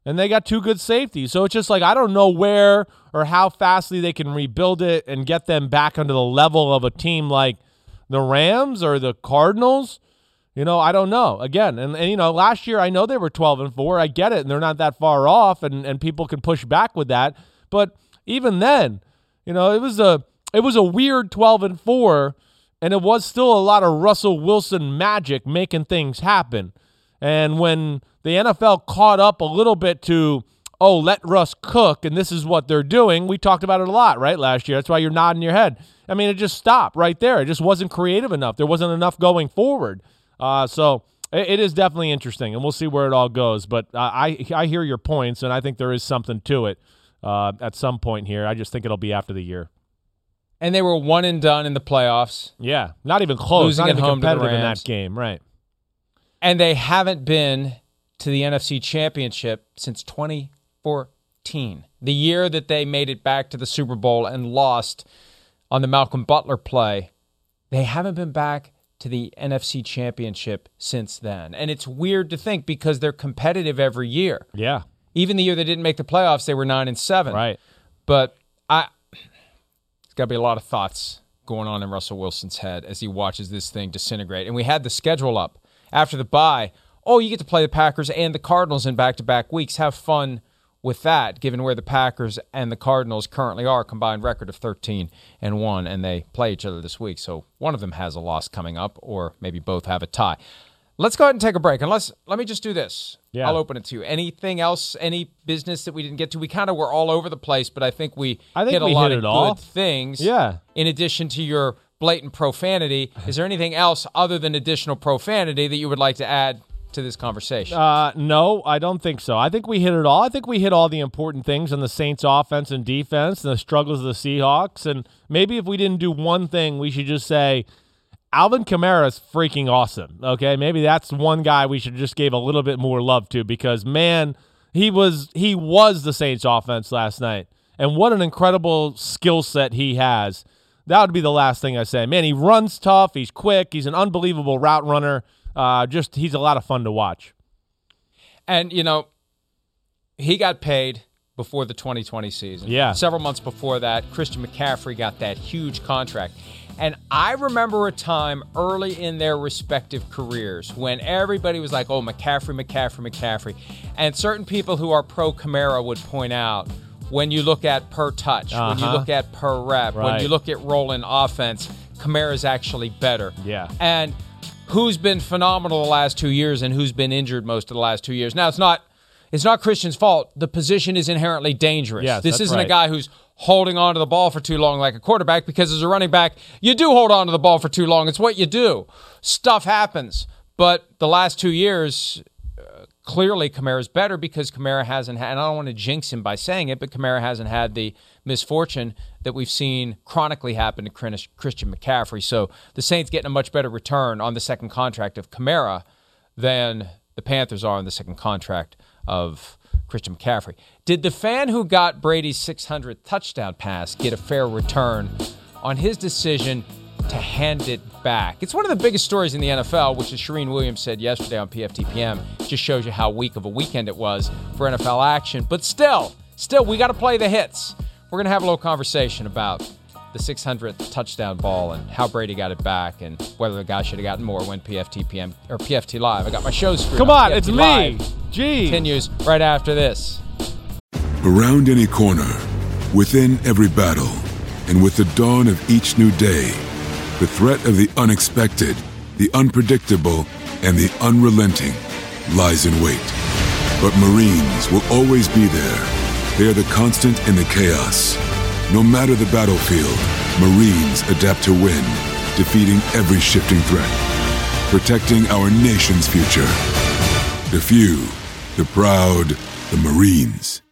and they got two good safeties. So it's just like I don't know where or how fastly they can rebuild it and get them back under the level of a team like the Rams or the Cardinals. You know, I don't know. Again, and, and you know, last year I know they were 12 and 4. I get it, and they're not that far off and and people can push back with that. But even then, you know, it was a it was a weird 12 and 4 and it was still a lot of Russell Wilson magic making things happen. And when the NFL caught up a little bit to, oh, let Russ cook, and this is what they're doing, we talked about it a lot, right, last year. That's why you're nodding your head. I mean, it just stopped right there. It just wasn't creative enough. There wasn't enough going forward. Uh, so it, it is definitely interesting, and we'll see where it all goes. But uh, I, I hear your points, and I think there is something to it uh, at some point here. I just think it'll be after the year. And they were one and done in the playoffs, Yeah, not even close. Losing not even home competitive in that game, right? and they haven't been to the NFC Championship since 2014, the year that they made it back to the Super Bowl and lost on the Malcolm Butler play. They haven't been back to the NFC Championship since then. And it's weird to think because they're competitive every year. Yeah, Even the year they didn't make the playoffs, they were 9 and 7. right. But I got to be a lot of thoughts going on in Russell Wilson's head as he watches this thing disintegrate. And we had the schedule up after the bye. Oh, you get to play the Packers and the Cardinals in back-to-back weeks. Have fun with that, given where the Packers and the Cardinals currently are, combined record of 13 and 1, and they play each other this week. So one of them has a loss coming up, or maybe both have a tie. Let's go ahead and take a break. Unless let me just do this. Yeah. I'll open it to you. Anything else? Any business that we didn't get to? We kind of were all over the place, but I think we I think hit a we lot hit of it all. good things. Yeah. In addition to your blatant profanity. (laughs) Is there anything else other than additional profanity that you would like to add to this conversation? Uh, no, I don't think so. I think we hit it all. I think we hit all the important things on the Saints offense and defense and the struggles of the Seahawks. And maybe if we didn't do one thing, we should just say Alvin Kamara is freaking awesome. Okay, maybe that's one guy we should just give a little bit more love to because man, he was he was the Saints offense last night. And what an incredible skill set he has. That would be the last thing I say. Man, he runs tough, he's quick, he's an unbelievable route runner. Uh, just he's a lot of fun to watch. And you know, he got paid before the 2020 season. Yeah. Several months before that, Christian McCaffrey got that huge contract. And I remember a time early in their respective careers when everybody was like, oh, McCaffrey, McCaffrey, McCaffrey. And certain people who are pro Kamara would point out when you look at per touch, uh-huh. when you uh-huh. look at per rep, right. when you look at rolling offense, Kamara is actually better. Yeah. And who's been phenomenal the last two years and who's been injured most of the last two years. Now, it's not it's not Christian's fault. The position is inherently dangerous. Yes, this isn't right. a guy who's holding on to the ball for too long like a quarterback because as a running back, you do hold on to the ball for too long. It's what you do. Stuff happens. But the last two years, uh, clearly Kamara's better because Kamara hasn't had, and I don't want to jinx him by saying it, but Kamara hasn't had the misfortune that we've seen chronically happen to Christian McCaffrey. So the Saints getting a much better return on the second contract of Kamara than the Panthers are on the second contract of Christian McCaffrey. Did the fan who got Brady's 600th touchdown pass get a fair return on his decision to hand it back? It's one of the biggest stories in the NFL, which, as Charean Williams said yesterday on PFTPM, just shows you how weak of a weekend it was for NFL action. But still, still, we got to play the hits. We're going to have a little conversation about the 600th touchdown ball and how Brady got it back and whether the guy should have gotten more when PFT PM or PFT Live. I got my show screwed. Come on, PFT it's Live me. Gee. Continues right after this. Around any corner, within every battle, and with the dawn of each new day, the threat of the unexpected, the unpredictable, and the unrelenting lies in wait. But Marines will always be there. They are the constant in the chaos no matter the battlefield, Marines adapt to win, defeating every shifting threat, protecting our nation's future. The few, the proud, the Marines.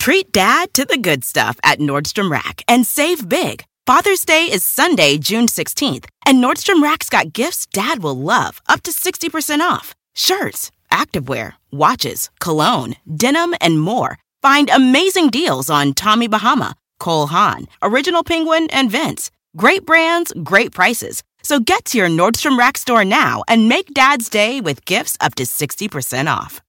Treat dad to the good stuff at Nordstrom Rack and save big. Father's Day is Sunday, June 16th, and Nordstrom Rack's got gifts dad will love, up to 60% off. Shirts, activewear, watches, cologne, denim, and more Find amazing deals on Tommy Bahama, Cole Haan, Original Penguin, and Vince. Great brands, great prices. So get to your Nordstrom Rack store now and make Dad's Day with gifts up to 60% off.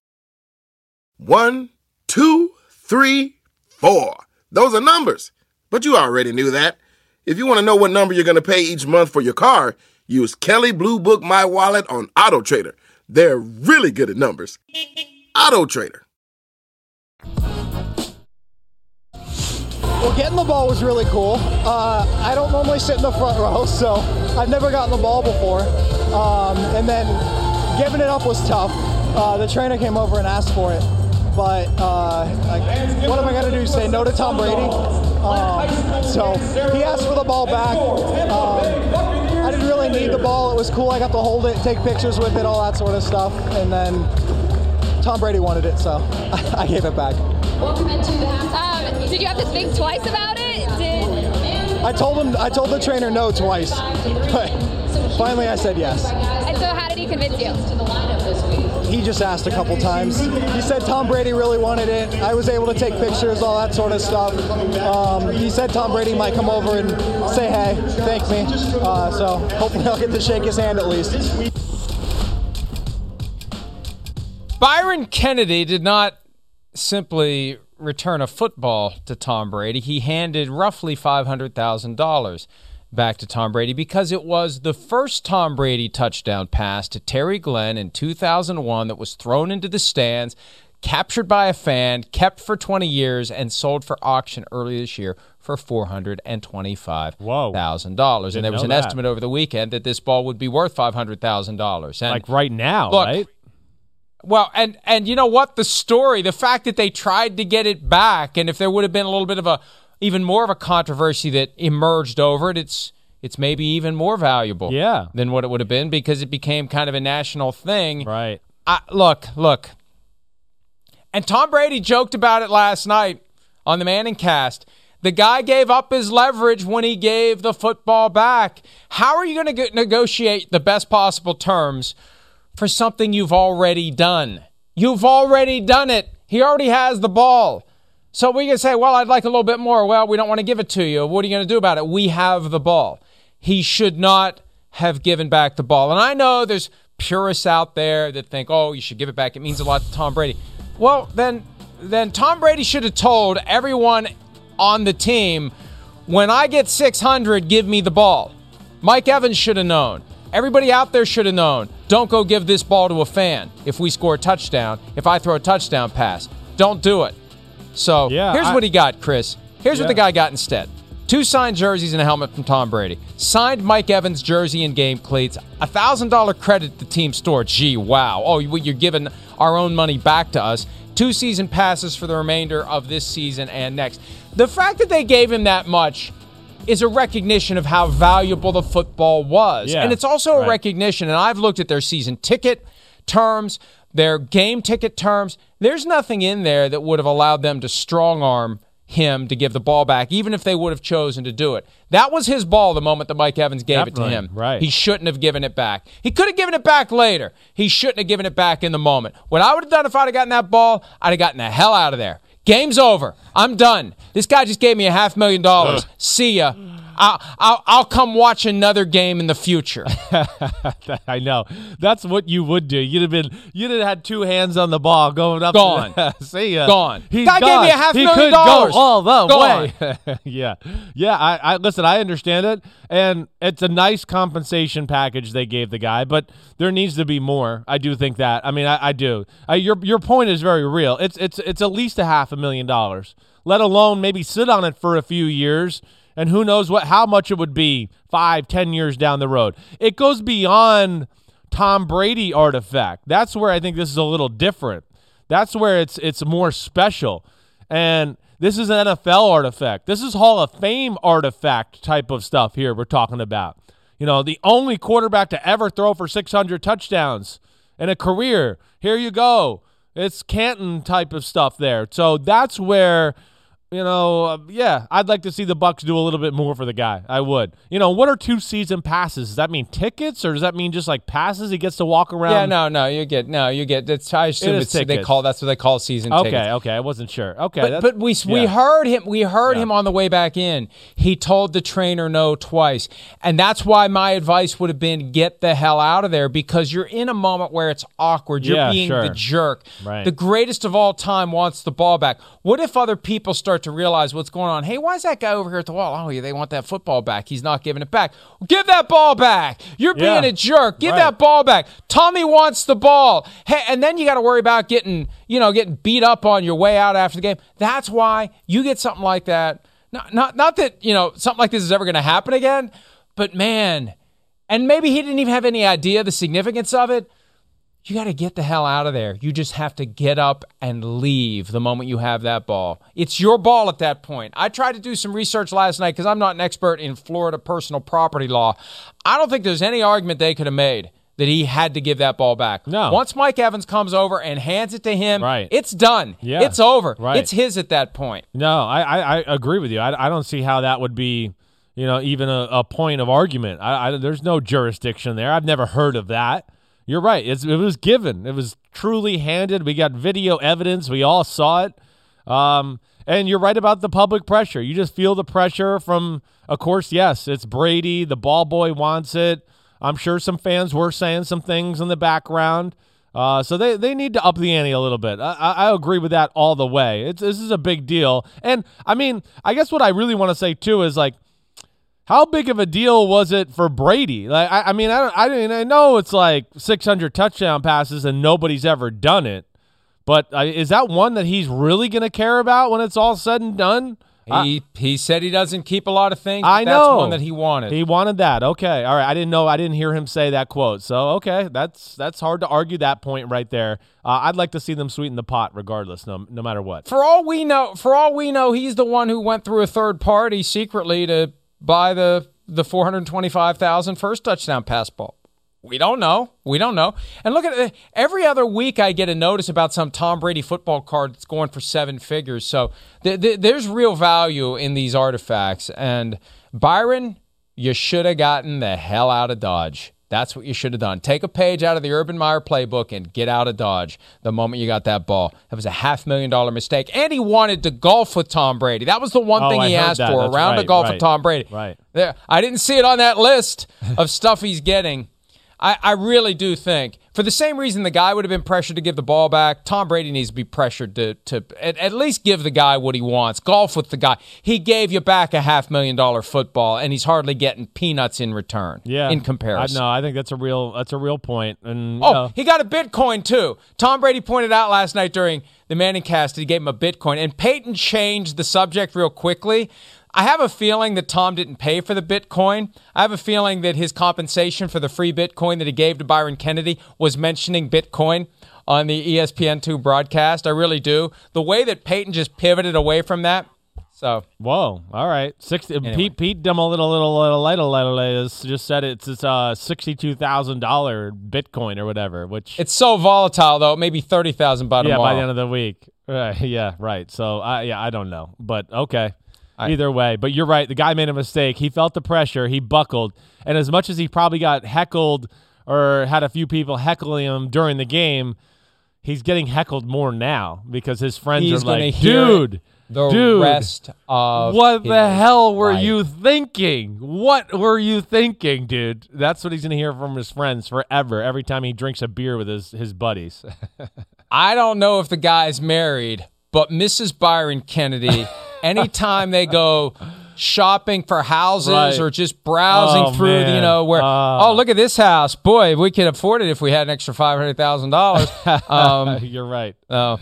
One, two, three, four. Those are numbers. But you already knew that. If you want to know what number you're going to pay each month for your car, use Kelley Blue Book My Wallet on Auto Trader. They're really good at numbers. Auto Trader. Well, getting the ball was really cool. Uh, I don't normally sit in the front row, (laughs) so I've never gotten the ball before. Um, and then giving it up was tough. Uh, the trainer came over and asked for it. But uh, like, what am I going to do? Say no to Tom Brady? Um, so he asked for the ball back. Um, I didn't really need the ball. It was cool. I got to hold it, take pictures with it, all that sort of stuff. And then Tom Brady wanted it, so (laughs) I gave it back. Welcome into the halftime. Um, did you have to think twice about it? Did I told him I told the trainer no twice, but finally I said yes. And so how did he convince you? He just asked a couple times. He said Tom Brady really wanted it. I was able to take pictures, all that sort of stuff. Um, he said Tom Brady might come over and say hey, thank me. Uh, so hopefully I'll get to shake his hand at least. Byron Kennedy did not simply return a football to Tom Brady. He handed roughly $500,000 back to Tom Brady because it was the first Tom Brady touchdown pass to Terry Glenn in 2001 that was thrown into the stands, captured by a fan, kept for 20 years, and sold for auction early this year for $425,000. And there was an that. estimate over the weekend that this ball would be worth $500,000. Like right now, look, right? Well, and and you know what? The story, the fact that they tried to get it back, and if there would have been a little bit of a even more of a controversy that emerged over it, it's it's maybe even more valuable Yeah. than what it would have been because it became kind of a national thing. Right. I, look, look. And Tom Brady joked about it last night on the Manning cast. The guy gave up his leverage when he gave the football back. How are you going to negotiate the best possible terms for something you've already done? You've already done it. He already has the ball. So we can say, well, I'd like a little bit more. Well, we don't want to give it to you. What are you going to do about it? We have the ball. He should not have given back the ball. And I know there's purists out there that think, oh, you should give it back. It means a lot to Tom Brady. Well, then, then Tom Brady should have told everyone on the team, when I get 600, give me the ball. Mike Evans should have known. Everybody out there should have known. Don't go give this ball to a fan if we score a touchdown, if I throw a touchdown pass. Don't do it. So Yeah, here's I- what he got, Chris. Here's what the guy got instead. Two signed jerseys and a helmet from Tom Brady. Signed Mike Evans jersey and game cleats. A thousand dollar credit to the team store. Gee, wow. Oh, you're giving our own money back to us. Two season passes for the remainder of this season and next. The fact that they gave him that much is a recognition of how valuable the football was. Yeah, and it's also a recognition, and I've looked at their season ticket terms, their game ticket terms. There's nothing in there that would have allowed them to strong arm him to give the ball back, even if they would have chosen to do it. That was his ball the moment that Mike Evans gave it to him. right. He shouldn't have given it back. He could have given it back later. He shouldn't have given it back in the moment. What I would have done if I'd have gotten that ball, I'd have gotten the hell out of there. Game's over. I'm done. This guy just gave me a half million dollars. See ya. I'll, I'll, I'll come watch another game in the future. (laughs) I know. That's what you would do. You'd have been. You'd have had two hands on the ball going up. Gone. The, (laughs) see ya. Gone. He's Guy gave gone. me a half he million could dollars. Go all the Gone. way. (laughs) yeah. Yeah. I, I listen. I understand it, and it's a nice compensation package they gave the guy, but there needs to be more. I do think that. I mean, I, I do. I, your your point is very real. It's it's it's at least a half a million dollars. Let alone maybe sit on it for a few years and who knows what how much it would be five ten years down the road. It goes beyond tom brady artifact. That's where i think this is a little different. That's where it's it's more special. And this is an nfl artifact. This is hall of fame artifact type of stuff here we're talking about. You know the only quarterback to ever throw for 600 touchdowns in a career. Here you go. It's canton type of stuff there. So that's where you know, uh, yeah, I'd like to see the Bucs do a little bit more for the guy. I would. You know, what are two season passes? Does that mean tickets, or does that mean just like passes? He gets to walk around. yeah, no, no, you get no, you get. That's I assume is it's they call that's what they call season Okay, tickets. okay, okay. I wasn't sure. Okay, But, but we we heard him we heard Yeah. him on the way back in. He told the trainer no twice. And that's why my advice would have been get the hell out of there because you're in a moment where it's awkward. You're Yeah, being sure. the jerk. Right. The greatest of all time wants the ball back. What if other people start to realize what's going on? Hey, why is that guy over here at the wall? Oh, yeah, they want that football back. He's not giving it back. Give that ball back. You're being a jerk. Give Right. that ball back. Tommy wants the ball. Hey, and then you got to worry about getting, you know, getting beat up on your way out after the game. That's why you get something like that. Not not not that, you know, something like this is ever going to happen again, but man, and maybe he didn't even have any idea the significance of it. You got to get the hell out of there. You just have to get up and leave the moment you have that ball. It's your ball at that point. I tried to do some research last night because I'm not an expert in Florida personal property law. I don't think there's any argument they could have made that he had to give that ball back. No. Once Mike Evans comes over and hands it to him, Right. it's done. Yeah. It's over. Right. It's his at that point. No, I, I, I agree with you. I, I don't see how that would be, you know, even a, a point of argument. I, I, there's no jurisdiction there. I've never heard of that. You're right. It's, it was given. It was truly handed. We got video evidence. We all saw it. Um, and you're right about the public pressure. You just feel the pressure from, of course, yes, it's Brady. The ball boy wants it. I'm sure some fans were saying some things in the background. Uh, so they, they need to up the ante a little bit. I, I, agree with that all the way. It's, this is a big deal. And I mean, I guess what I really want to say too is like, how big of a deal was it for Brady? Like, I, I mean, I, don't, I mean, I know it's like 600 touchdown passes and nobody's ever done it, but uh, is that one that he's really going to care about when it's all said and done? He he said he doesn't keep a lot of things. I know That's one that he wanted. He wanted that. Okay, all right. I didn't know. I didn't hear him say that quote. So okay, that's that's hard to argue that point right there. Uh, I'd like to see them sweeten the pot, regardless, no no matter what. For all we know, for all we know, he's the one who went through a third party secretly to buy the the 425,000 first touchdown pass ball? We don't know. We don't know. And look at it. Every other week, I get a notice about some Tom Brady football card that's going for seven figures. So th- th- there's real value in these artifacts. And Byron, you should have gotten the hell out of Dodge. That's what you should have done. Take a page out of the Urban Meyer playbook and get out of Dodge the moment you got that ball. That was a half million dollar mistake. And he wanted to golf with Tom Brady. That was the one Oh, thing he asked that. for, That's a round right, of golf right, with Tom Brady. right. There, I didn't see it on that list of (laughs) stuff he's getting. I, I really do think, for the same reason the guy would have been pressured to give the ball back, Tom Brady needs to be pressured to, to at, at least give the guy what he wants. Golf with the guy. He gave you back a half million dollar football, and he's hardly getting peanuts in return. Yeah, in comparison. I, no, I think that's a real that's a real point. And Oh, know, he got a Bitcoin too. Tom Brady pointed out last night during the Manning cast he gave him a Bitcoin. And Peyton changed the subject real quickly. I have a feeling that Tom didn't pay for the Bitcoin. I have a feeling that his compensation for the free Bitcoin that he gave to Byron Kennedy was mentioning Bitcoin on the E ESPN2 broadcast. I really do. The way that Peyton just pivoted away from that. So, whoa, all right, sixty. Pete Pete them a little little little little little little just said it's it's uh sixty two thousand dollar Bitcoin or whatever, which it's so volatile though. Maybe 30,000 by yeah by the end of the week. Right, (laughs) yeah, right. So I yeah I don't know, but okay. Either way, but you're right. The guy made a mistake. He felt the pressure. He buckled, and as much as he probably got heckled or had a few people heckling him during the game, he's getting heckled more now because his friends He's are like, "Dude, the dude, rest of what the hell were life." you thinking? What were you thinking, dude?" That's what he's gonna hear from his friends forever. Every time he drinks a beer with his his buddies. (laughs) I don't know if the guy's married, but Mrs. Byron Kennedy, (laughs) anytime they go shopping for houses Right. or just browsing Oh, through, man. you know, where Ah. oh look at this house, boy, we could afford it if we had an extra five hundred thousand dollars. (laughs) Um, You're right. Oh.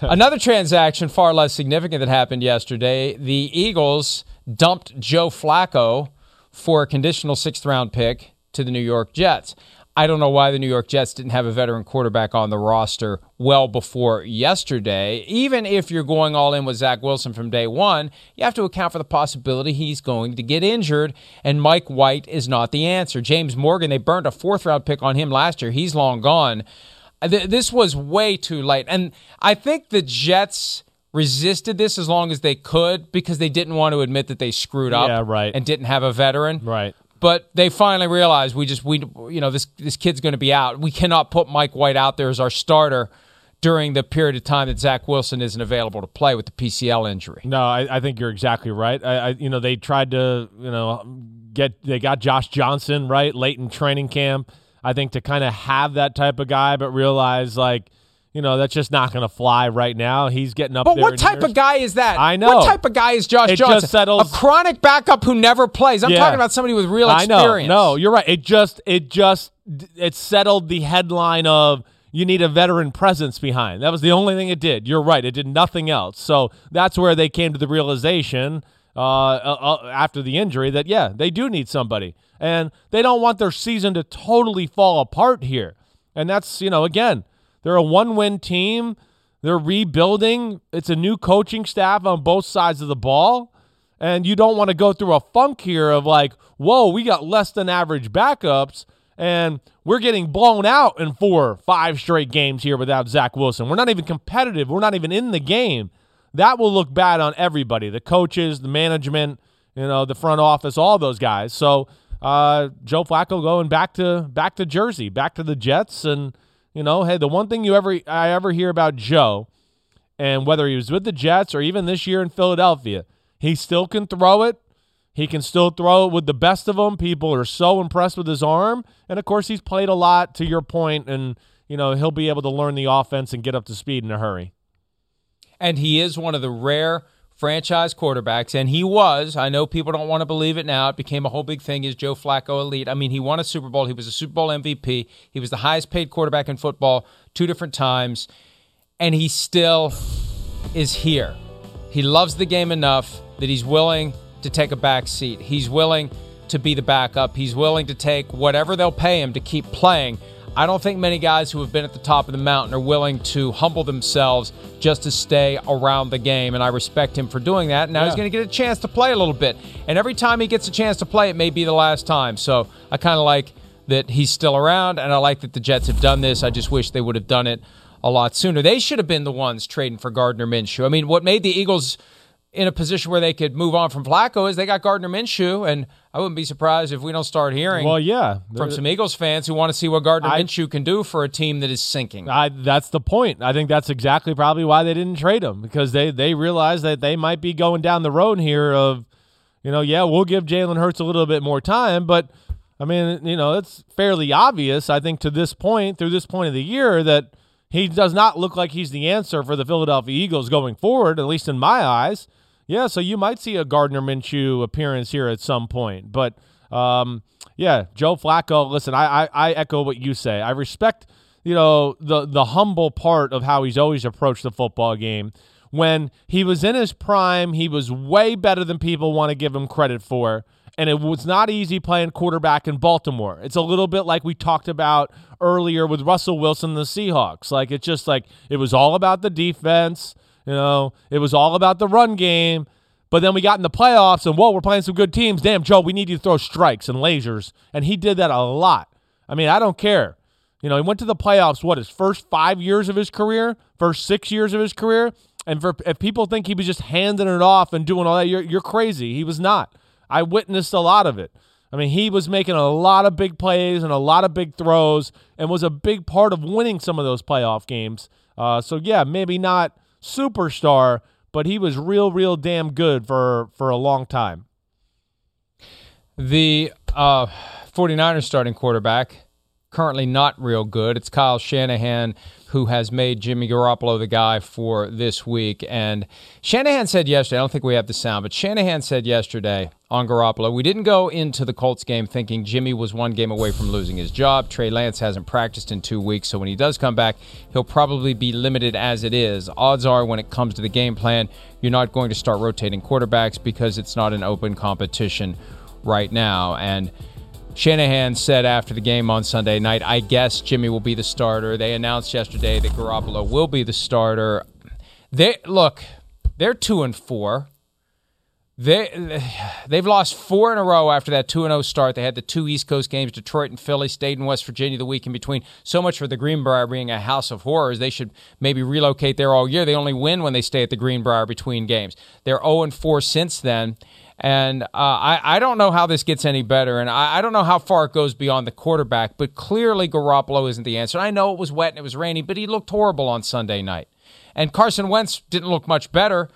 Another transaction far less significant that happened yesterday. The Eagles dumped Joe Flacco for a conditional sixth round pick to the New York Jets. I don't know why the New York Jets didn't have a veteran quarterback on the roster well before yesterday. Even if you're going all in with Zach Wilson from day one, you have to account for the possibility he's going to get injured, and Mike White is not the answer. James Morgan, they burned a fourth round pick on him last year. He's long gone. This was way too late. And I think the Jets resisted this as long as they could because they didn't want to admit that they screwed up Yeah, right. and didn't have a veteran. Right. But they finally realized we just we you know this this kid's going to be out. We cannot put Mike White out there as our starter during the period of time that Zach Wilson isn't available to play with the PCL injury. No, I, I think you're exactly right. I, I, you know, they tried to, you know, get they got Josh Johnson right late in training camp. I think to kind of have that type of guy, but realize like, you know, that's just not going to fly right now. He's getting up But what type years. of guy is that? I know. What type of guy is Josh It Johnson? just settles- a chronic backup who never plays. I'm Yeah. talking about somebody with real I experience. know. No, you're right. It just it just it settled the headline of you need a veteran presence behind. That was the only thing it did. You're right. It did nothing else. So that's where they came to the realization uh, uh, uh, after the injury that yeah, they do need somebody, and they don't want their season to totally fall apart here. And that's you know again, they're a one-win team. They're rebuilding. It's a new coaching staff on both sides of the ball. And you don't want to go through a funk here of like, whoa, we got less than average backups and we're getting blown out in four, five straight games here without Zach Wilson. We're not even competitive. We're not even in the game. That will look bad on everybody the coaches, the management, you know, the front office, all those guys. So, uh, Joe Flacco going back to back to Jersey, back to the Jets, and you know, hey, the one thing you ever I ever hear about Joe, and whether he was with the Jets or even this year in Philadelphia, he still can throw it. He can still throw it with the best of them. People are so impressed with his arm, and of course, he's played a lot. To your point, and you know he'll be able to learn the offense and get up to speed in a hurry. and he is one of the rare franchise quarterbacks, and he was. I know people don't want to believe it now. It became a whole big thing. Is Joe Flacco elite? I mean, he won a Super Bowl. He was a Super Bowl MVP. He was the highest paid quarterback in football two different times, and he still is here. He loves the game enough that he's willing to take a back seat. He's willing to be the backup. He's willing to take whatever they'll pay him to keep playing. I don't think many guys who have been at the top of the mountain are willing to humble themselves just to stay around the game. And I respect him for doing that. Now yeah. he's going to get a chance to play a little bit. And every time he gets a chance to play, it may be the last time. So I kind of like that he's still around. And I like that the Jets have done this. I just wish they would have done it a lot sooner. They should have been the ones trading for Gardner Minshew. I mean, what made the Eagles in a position where they could move on from Flacco is they got Gardner Minshew, and I wouldn't be surprised if we don't start hearing well, yeah, from some Eagles fans who want to see what Gardner I, Minshew can do for a team that is sinking. I, that's the point. I think that's exactly probably why they didn't trade him because they they realized that they might be going down the road here of, you know, yeah, we'll give Jalen Hurts a little bit more time, but I mean, you know, it's fairly obvious. I think to this point, through this point of the year, that he does not look like he's the answer for the Philadelphia Eagles going forward, at least in my eyes. Yeah, so you might see a Gardner Minshew appearance here at some point. But um, yeah, Joe Flacco, listen, I, I, I echo what you say. I respect, you know, the the humble part of how he's always approached the football game. When he was in his prime, he was way better than people want to give him credit for. And it was not easy playing quarterback in Baltimore. It's a little bit like we talked about earlier with Russell Wilson the Seahawks. Like it's just like it was all about the defense you know, it was all about the run game. But then we got in the playoffs and, whoa, we're playing some good teams. Damn, Joe, we need you to throw strikes and lasers. And he did that a lot. I mean, I don't care. You know, he went to the playoffs, what, his first five years of his career, first six years of his career? And for, if people think he was just handing it off and doing all that, you're, you're crazy. He was not. I witnessed a lot of it. I mean, he was making a lot of big plays and a lot of big throws and was a big part of winning some of those playoff games. Uh, so, yeah, maybe not – superstar, but he was real, real damn good for, for a long time. The uh, 49ers starting quarterback, currently not real good. It's Kyle Shanahan who has made Jimmy Garoppolo the guy for this week. And Shanahan said yesterday, I don't think we have the sound, but Shanahan said yesterday on Garoppolo, we didn't go into the Colts game thinking Jimmy was one game away from losing his job. Trey Lance hasn't practiced in two weeks, so when he does come back, he'll probably be limited as it is. Odds are, when it comes to the game plan, you're not going to start rotating quarterbacks because it's not an open competition right now. And Shanahan said after the game on Sunday night, I guess Jimmy will be the starter. They announced yesterday that Garoppolo will be the starter. They look, they're two and four. They they've lost four in a row after that two and zero oh start. They had the two East Coast games, Detroit and Philly, stayed in West Virginia the week in between. So much for the Greenbrier being a house of horrors. They should maybe relocate there all year. They only win when they stay at the Greenbrier between games. They're zero oh and four since then. And uh, I, I don't know how this gets any better, and I, I don't know how far it goes beyond the quarterback, but clearly Garoppolo isn't the answer. I know it was wet and it was rainy, but he looked horrible on Sunday night. And Carson Wentz didn't look much better,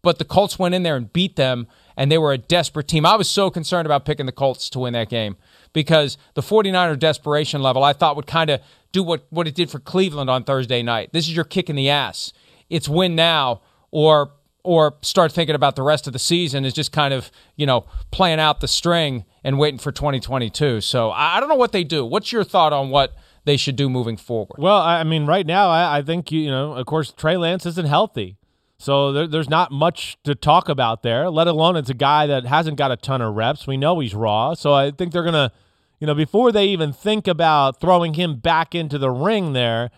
but the Colts went in there and beat them, and they were a desperate team. I was so concerned about picking the Colts to win that game because the 49er desperation level I thought would kind of do what, what it did for Cleveland on Thursday night. This is your kick in the ass. It's win now or or start thinking about the rest of the season is just kind of, you know, playing out the string and waiting for 2022. So I don't know what they do. What's your thought on what they should do moving forward? Well, I mean, right now, I, I think, you know, of course, Trey Lance isn't healthy. So there, there's not much to talk about there, let alone it's a guy that hasn't got a ton of reps. We know he's raw. So I think they're going to, you know, before they even think about throwing him back into the ring there,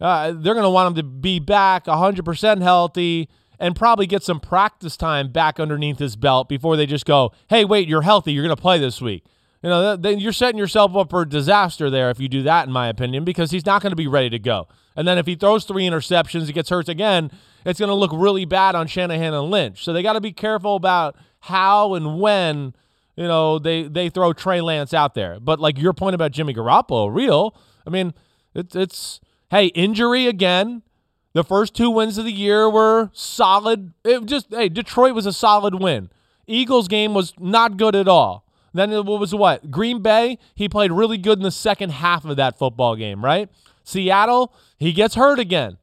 uh, they're going to want him to be back 100% healthy and probably get some practice time back underneath his belt before they just go, hey, wait, you're healthy. You're going to play this week. You know, then you're setting yourself up for disaster there if you do that, in my opinion, because he's not going to be ready to go. And then if he throws three interceptions, he gets hurt again, it's going to look really bad on Shanahan and Lynch. So they got to be careful about how and when, you know, they, they throw Trey Lance out there. But like your point about Jimmy Garoppolo, real. I mean, it's, it's hey, injury again. The first two wins of the year were solid. It just hey, Detroit was a solid win. Eagles game was not good at all. Then it was what? Green Bay, he played really good in the second half of that football game, right? Seattle, he gets hurt again.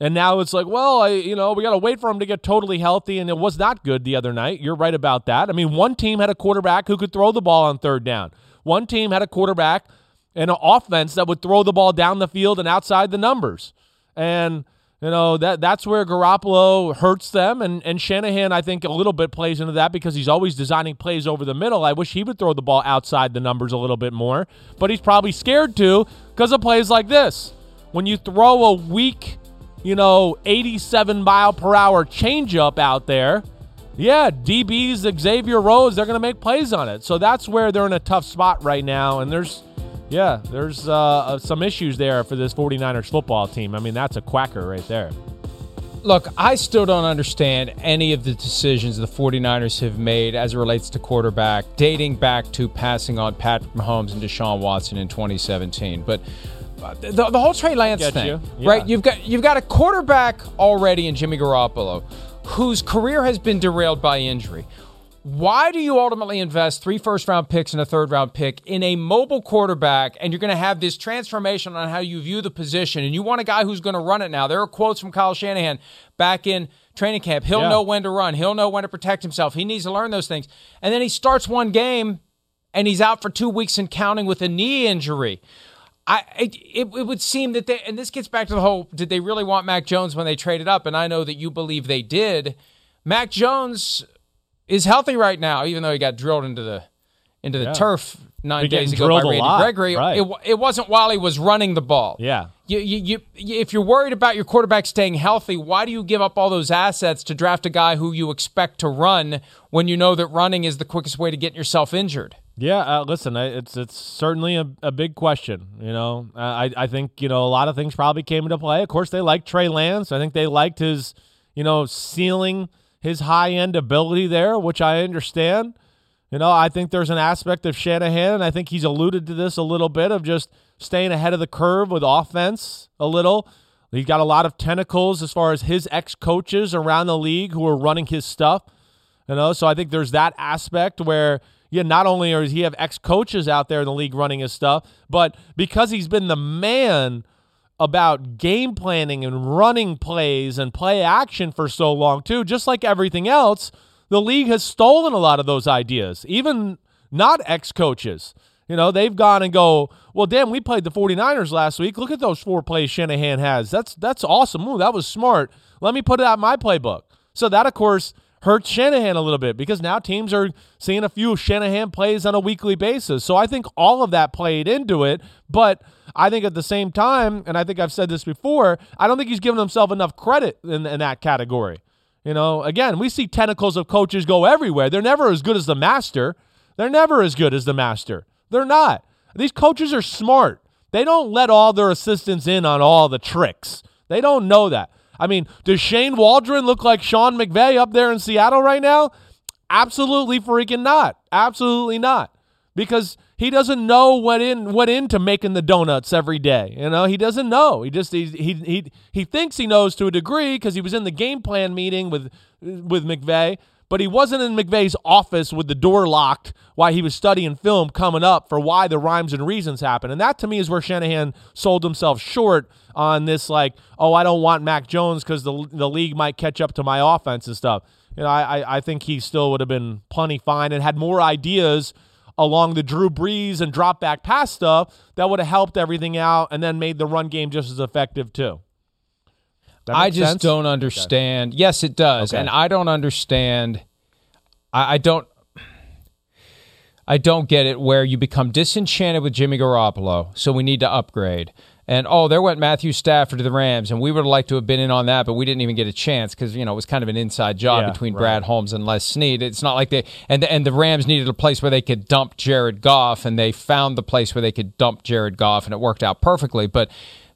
And now it's like, well, I, you know, we got to wait for him to get totally healthy. And it was not good the other night. You're right about that. I mean, one team had a quarterback who could throw the ball on third down. One team had a quarterback and an offense that would throw the ball down the field and outside the numbers. And You know that that's where Garoppolo hurts them, and and Shanahan I think a little bit plays into that because he's always designing plays over the middle. I wish he would throw the ball outside the numbers a little bit more, but he's probably scared to because of plays like this. When you throw a weak, you know, 87 mile per hour changeup out there, yeah, DBs Xavier Rhodes they're going to make plays on it. So that's where they're in a tough spot right now, and there's yeah, there's uh, uh, some issues there for this 49ers football team. I mean, that's a quacker right there. Look, I still don't understand any of the decisions the 49ers have made as it relates to quarterback, dating back to passing on Patrick Mahomes and Deshaun Watson in 2017. But uh, the, the whole Trey Lance thing, you. Yeah. right? You've got you've got a quarterback already in Jimmy Garoppolo, whose career has been derailed by injury. Why do you ultimately invest three first round picks and a third round pick in a mobile quarterback and you're going to have this transformation on how you view the position and you want a guy who's going to run it now? There are quotes from Kyle Shanahan back in training camp. He'll Yeah. know when to run, he'll know when to protect himself. He needs to learn those things. And then he starts one game and he's out for two weeks and counting with a knee injury. I it, it, it would seem that they and this gets back to the whole did they really want Mac Jones when they traded up and I know that you believe they did. Mac Jones is healthy right now even though he got drilled into the into the Yeah. turf 9 days ago by Randy lot, Gregory. right. It, it wasn't while he was running the ball. Yeah. You, you, you, you- if you're worried about your quarterback staying healthy, why do you give up all those assets to draft a guy who you expect to run when you know that running is the quickest way to get yourself injured? Yeah, uh, listen, it's it's certainly a, a big question. You know, Uh, I I think you know a lot of things probably came into play. Of course, they liked Trey Lance. I think they liked his, you know, ceiling, his high end ability there, which I understand. You know, I think there's an aspect of Shanahan, and I think he's alluded to this a little bit of just staying ahead of the curve with offense a little. He's got a lot of tentacles as far as his ex coaches around the league who are running his stuff. You know, so I think there's that aspect where yeah, not only does he have ex coaches out there in the league running his stuff, but because he's been the man about game planning and running plays and play action for so long too, just like everything else, the league has stolen a lot of those ideas. Even not ex coaches. You know, they've gone and go, well, damn, we played the 49ers last week. Look at those four plays Shanahan has. That's that's awesome. Ooh, that was smart. Let me put it out my playbook. So that, of course, hurts Shanahan a little bit because now teams are seeing a few Shanahan plays on a weekly basis. So I think all of that played into it. But I think at the same time, and I think I've said this before, I don't think he's given himself enough credit in, in that category. You know, again, we see tentacles of coaches go everywhere. They're never as good as the master. They're never as good as the master. They're not. These coaches are smart. They don't let all their assistants in on all the tricks. They don't know that. I mean, does Shane Waldron look like Sean McVay up there in Seattle right now? Absolutely freaking not. Absolutely not. Because he doesn't know what in what into making the donuts every day. You know, he doesn't know. He just he he he, he thinks he knows to a degree because he was in the game plan meeting with with McVay, but he wasn't in McVay's office with the door locked while he was studying film coming up for why the rhymes and reasons happen. And that to me is where Shanahan sold himself short on this like, oh, I don't want Mac Jones because the the league might catch up to my offense and stuff. You know, I, I think he still would have been plenty fine and had more ideas along the Drew Brees and drop back pass stuff that would have helped everything out and then made the run game just as effective too. I just sense? don't understand. Yes, it does, Okay. and I don't understand. I, I don't. I don't get it where you become disenchanted with Jimmy Garoppolo, so we need to upgrade. And oh, there went Matthew Stafford to the Rams, and we would have liked to have been in on that, but we didn't even get a chance because you know it was kind of an inside job Yeah, between right. Brad Holmes and Les Snead. It's not like they and and the Rams needed a place where they could dump Jared Goff, and they found the place where they could dump Jared Goff, and it worked out perfectly. But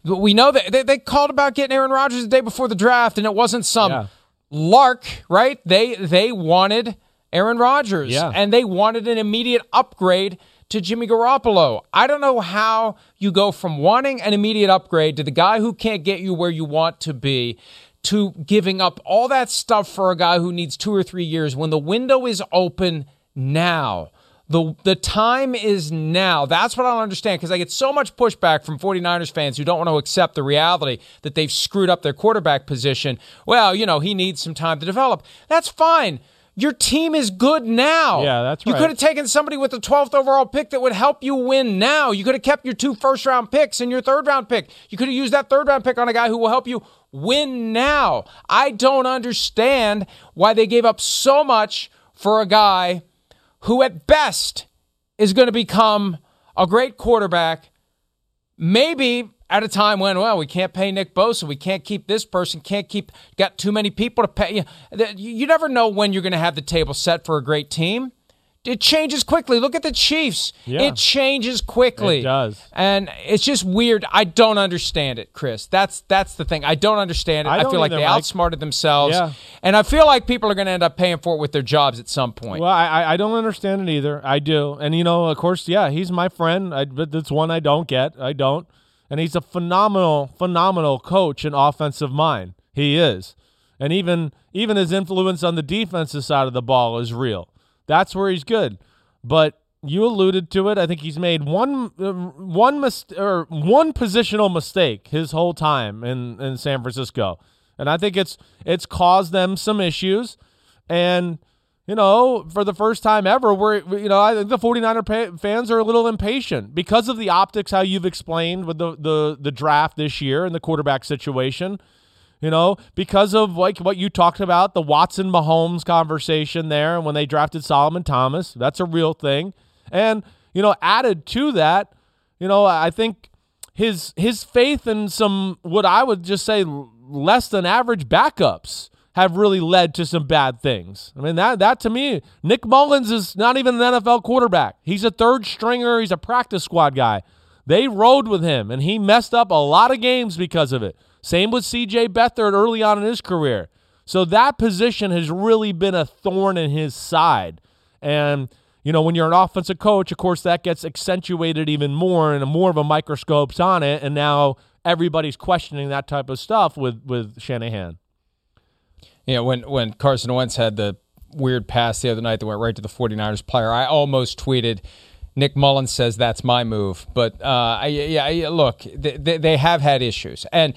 we know that they, they called about getting Aaron Rodgers the day before the draft, and it wasn't some Yeah. lark, right? They they wanted Aaron Rodgers, Yeah. and they wanted an immediate upgrade to Jimmy Garoppolo. I don't know how you go from wanting an immediate upgrade to the guy who can't get you where you want to be to giving up all that stuff for a guy who needs two or three years when the window is open now. The, the time is now. That's what I don't understand because I get so much pushback from 49ers fans who don't want to accept the reality that they've screwed up their quarterback position. Well, you know, he needs some time to develop. That's fine. Your team is good now. Yeah, that's You could have taken somebody with the 12th overall pick that would help you win now. You could have kept your two first round picks and your third round pick. You could have used that third round pick on a guy who will help you win now. I don't understand why they gave up so much for a guy who, at best, is going to become a great quarterback. Maybe at a time when, well, we can't pay Nick Bosa, we can't keep this person, can't keep, got too many people to pay. You, never know when you're going to have the table set for a great team. It changes quickly. Look at the Chiefs. Yeah. It changes quickly. It does. And it's just weird. I don't understand it, Chris. That's that's the thing. I don't understand it. I I, feel like they Mike. outsmarted themselves. Yeah. And I feel like people are going to end up paying for it with their jobs at some point. Well, I I- I don't understand it either. I do, and you know, of course, yeah, he's my friend. I, but that's one I don't get. I don't, and he's a phenomenal, phenomenal coach and offensive mind. He is, and even even his influence on the defensive side of the ball is real. That's where he's good. But you alluded to it. I think he's made one uh, one or one positional mistake his whole time in in San Francisco, and I think it's it's caused them some issues. And you know, for the first time ever, we're you know, I think the 49er pa- fans are a little impatient because of the optics how you've explained with the the the draft this year and the quarterback situation. You know, because of like what you talked about, the Watson Mahomes conversation there, and when they drafted Solomon Thomas, that's a real thing. And you know, added to that, you know, I think his his faith in some what I would just say less than average backups have really led to some bad things. I mean that that to me, Nick Mullens is not even an NFL quarterback. He's a third stringer. He's a practice squad guy. They rode with him, and he messed up a lot of games because of it. Same with C.J. Beathard early on in his career. So that position has really been a thorn in his side. And you know, when you're an offensive coach, of course, that gets accentuated even more, and more of a microscope's on it. And now everybody's questioning that type of stuff with with Shanahan. Yeah, when, when Carson Wentz had the weird pass the other night that went right to the 49ers player, I almost tweeted, Nick Mullens says that's my move. But uh, I, yeah, I- look, they, they, they have had issues. And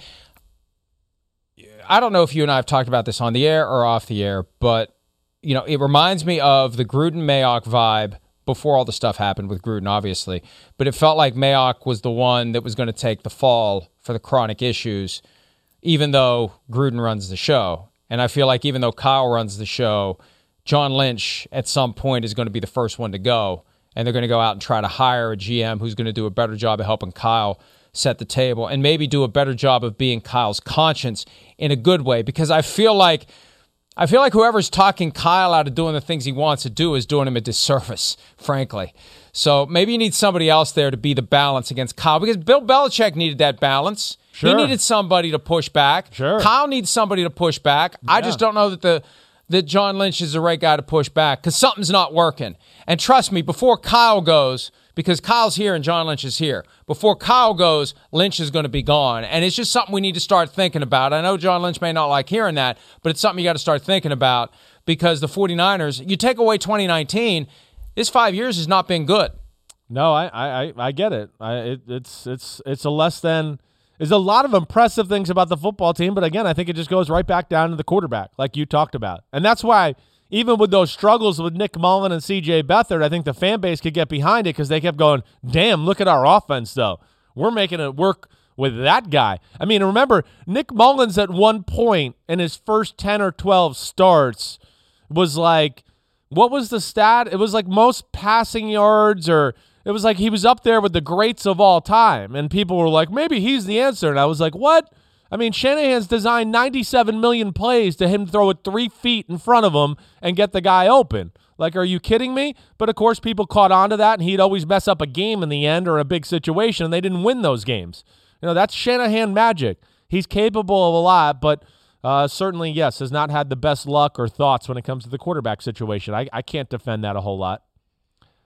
I don't know if you and I have talked about this on the air or off the air, but, you know, it reminds me of the Gruden Mayock vibe before all the stuff happened with Gruden, obviously. But it felt like Mayock was the one that was going to take the fall for the chronic issues even though Gruden runs the show. And I feel like even though Kyle runs the show, John Lynch at some point is going to be the first one to go. And they're going to go out and try to hire a GM who's going to do a better job of helping Kyle set the table and maybe do a better job of being Kyle's conscience in a good way. Because I feel like I feel like whoever's talking Kyle out of doing the things he wants to do is doing him a disservice, (laughs) frankly. So maybe you need somebody else there to be the balance against Kyle because Bill Belichick needed that balance. Sure. He needed somebody to push back. Sure. Kyle needs somebody to push back. I just don't know that the that John Lynch is the right guy to push back because something's not working. And trust me, before Kyle goes, because Kyle's here and John Lynch is here, before Kyle goes, Lynch is going to be gone. And it's just something we need to start thinking about. I know John Lynch may not like hearing that, but it's something you got to start thinking about because the 49ers, you take away 2019, this five years has not been good. No, I I, I- get it. I, it. It's it's it's a less than. There's a lot of impressive things about the football team, but again, I think it just goes right back down to the quarterback, like you talked about, and that's why even with those struggles with Nick Mullen and C.J. Beathard, I think the fan base could get behind it because they kept going, "Damn, look at our offense, though. We're making it work." With that guy. I mean, remember, Nick Mullens at one point in his first 10 or 12 starts was like, what was the stat? It was like most passing yards, or it was like he was up there with the greats of all time. And people were like, maybe he's the answer. And I was like, what? I mean, Shanahan's designed 97 million plays to him throw it three feet in front of him and get the guy open. Like, are you kidding me? But of course, people caught on to that, and he'd always mess up a game in the end or a big situation, and they didn't win those games. You know, that's Shanahan magic. He's capable of a lot, but uh, certainly, yes, has not had the best luck or thoughts when it comes to the quarterback situation. I, I can't defend that a whole lot.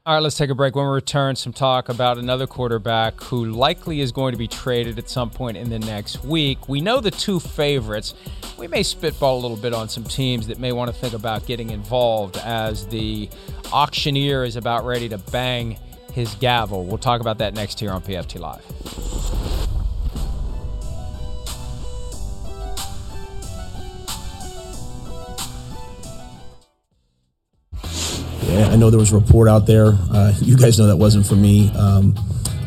All right, let's take a break. When we return, some talk about another quarterback who likely is going to be traded at some point in the next week. We know the two favorites. We may spitball a little bit on some teams that may want to think about getting involved as the auctioneer is about ready to bang his gavel. We'll talk about that next here on PFT Live. I know there was a report out there. Uh, you guys know that wasn't for me. Um,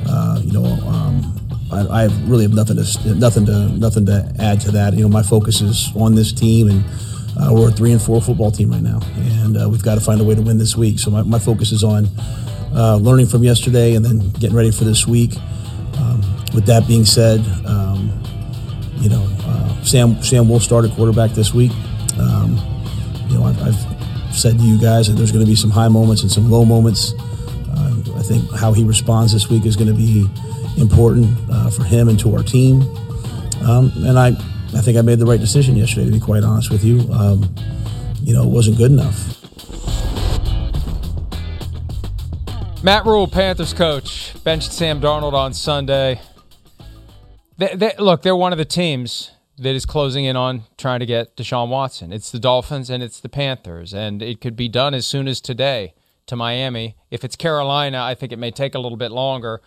uh, you know, um, I, I, really have nothing to nothing to nothing to add to that. You know, my focus is on this team, and uh, we're a three and four football team right now, and uh, we've got to find a way to win this week. So my, my focus is on uh, learning from yesterday and then getting ready for this week. Um, with that being said, um, you know, uh, Sam Sam will start a quarterback this week. Um, you know, I've, I've, said to you guys that there's going to be some high moments and some low moments. Uh, I think how he responds this week is going to be important uh, for him and to our team. Um, and I, I think I made the right decision yesterday. To be quite honest with you, um, you know, it wasn't good enough. Matt Rhule, Panthers coach, benched Sam Darnold on Sunday. They, they, look, they're one of the teams that is closing in on trying to get Deshaun Watson. It's the Dolphins and it's the Panthers, and it could be done as soon as today to Miami. If it's Carolina, I think it may take a little bit longer,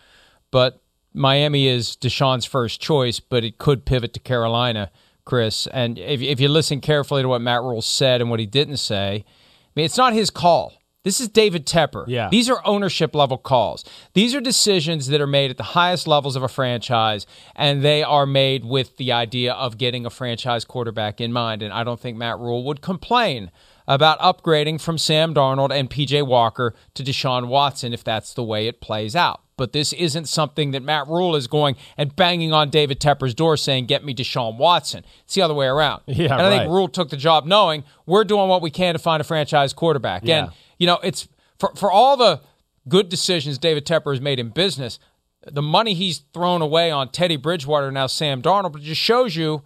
but Miami is Deshaun's first choice, but it could pivot to Carolina, Chris. And if, if you listen carefully to what Matt Rhule said and what he didn't say, I mean, it's not his call. This is David Tepper. Yeah. These are ownership level calls. These are decisions that are made at the highest levels of a franchise, and they are made with the idea of getting a franchise quarterback in mind. And I don't think Matt Rhule would complain about upgrading from Sam Darnold and PJ Walker to Deshaun Watson if that's the way it plays out. But this isn't something that Matt Rhule is going and banging on David Tepper's door saying, Get me Deshaun Watson. It's the other way around. (laughs) Yeah, and I right. think Rhule took the job knowing we're doing what we can to find a franchise quarterback. Yeah. And you know, it's for for all the good decisions David Tepper has made in business, the money he's thrown away on Teddy Bridgewater now Sam Darnold, it just shows you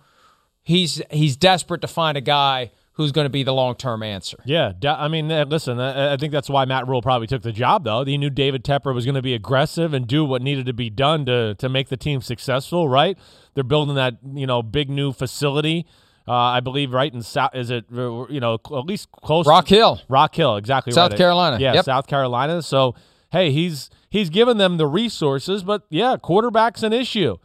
he's he's desperate to find a guy who's going to be the long term answer. Yeah, I mean, uh, listen, I think that's why Matt Rhule probably took the job, though. He knew David Tepper was going to be aggressive and do what needed to be done to to make the team successful. Right? They're building that you know big new facility. Uh, I believe right in South is it uh, you know at least close Rock Hill, Rock Hill, exactly South right. Carolina. Yeah, yep. South Carolina. So hey, he's he's given them the resources, but yeah, quarterback's an issue.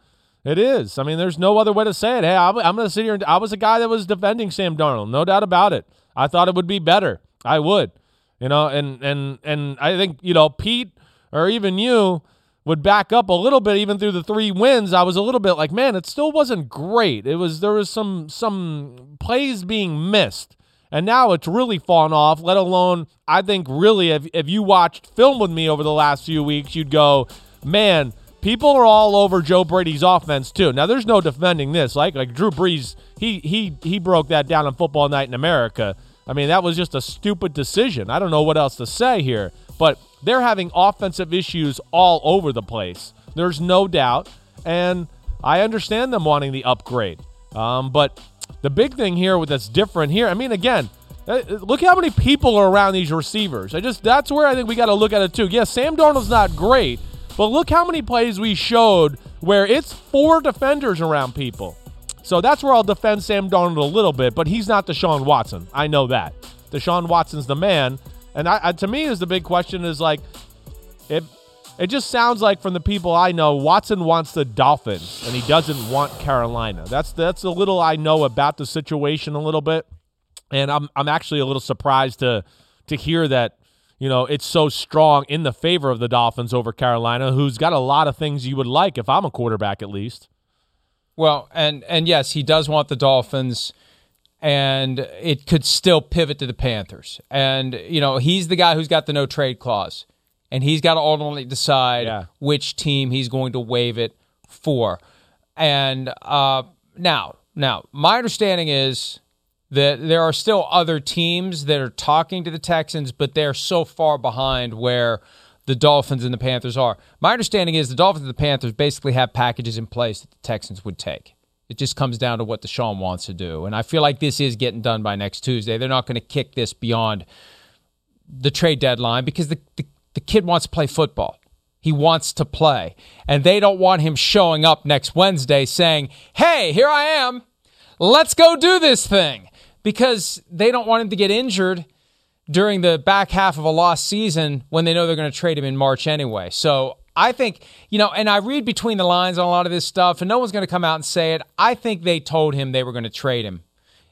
It is. I mean, there's no other way to say it. Hey, I'm, I'm going to sit here. And, I was a guy that was defending Sam Darnold, no doubt about it. I thought it would be better. I would, you know, and and and I think you know Pete or even you would back up a little bit even through the three wins. I was a little bit like, man, it still wasn't great. It was there was some some plays being missed. And now it's really fallen off, let alone I think really if if you watched film with me over the last few weeks, you'd go, man, people are all over Joe Brady's offense too. Now there's no defending this. Like like Drew Brees, he he he broke that down on football night in America. I mean, that was just a stupid decision. I don't know what else to say here, but they're having offensive issues all over the place. There's no doubt, and I understand them wanting the upgrade. Um, but the big thing here that's different here, I mean, again, uh, look how many people are around these receivers. I just that's where I think we got to look at it too. Yes, Sam Darnold's not great, but look how many plays we showed where it's four defenders around people. So that's where I'll defend Sam Darnold a little bit, but he's not Deshaun Watson. I know that. Deshaun Watson's the man. And I, I, to me, is the big question is like, it, it just sounds like from the people I know, Watson wants the Dolphins and he doesn't want Carolina. That's that's a little I know about the situation a little bit, and I'm I'm actually a little surprised to to hear that you know it's so strong in the favor of the Dolphins over Carolina, who's got a lot of things you would like if I'm a quarterback at least. Well, and and yes, he does want the Dolphins and it could still pivot to the Panthers. And you know, he's the guy who's got the no trade clause. And he's got to ultimately decide Yeah. which team he's going to waive it for. And uh, now, now, my understanding is that there are still other teams that are talking to the Texans, but they're so far behind where the Dolphins and the Panthers are. My understanding is the Dolphins and the Panthers basically have packages in place that the Texans would take. It just comes down to what Deshaun wants to do. And I feel like this is getting done by next Tuesday. They're not going to kick this beyond the trade deadline because the, the, the kid wants to play football. He wants to play. And they don't want him showing up next Wednesday saying, hey, here I am. Let's go do this thing. Because they don't want him to get injured during the back half of a lost season when they know they're going to trade him in March anyway. So I think, you know, and I read between the lines on a lot of this stuff, and no one's going to come out and say it. I think they told him they were going to trade him.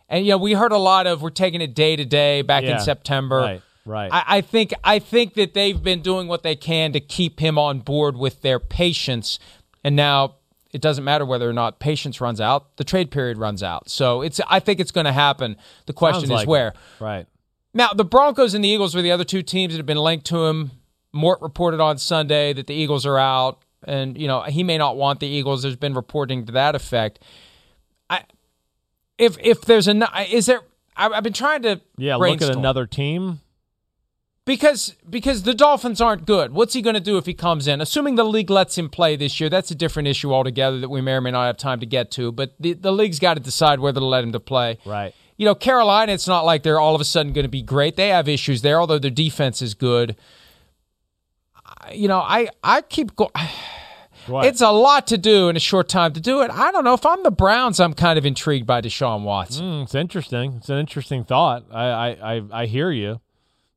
And, you know, we heard a lot of we're taking it day to day back Yeah. in September. Right, Right. I, I think I think that they've been doing what they can to keep him on board with their patience, and now it doesn't matter whether or not patience runs out; the trade period runs out. So it's I think it's going to happen. The question Sounds is like where. it. Right. Now, the Broncos and the Eagles were the other two teams that have been linked to him. Mort reported on Sunday that the Eagles are out, and you know he may not want the Eagles. There's been reporting to that effect. I, if if there's a is there? I've been trying to Yeah, look at another team. Because because the Dolphins aren't good. What's he going to do if he comes in? Assuming the league lets him play this year, that's a different issue altogether that we may or may not have time to get to. But the the league's got to decide whether to let him to play. Right. You know, Carolina, it's not like they're all of a sudden going to be great. They have issues there, although their defense is good. You know, I I keep going. (sighs) What? It's a lot to do in a short time to do it. I don't know if I'm the Browns. I'm kind of intrigued by Deshaun Watson. Mm, it's interesting. It's an interesting thought. I, I, I, I hear you.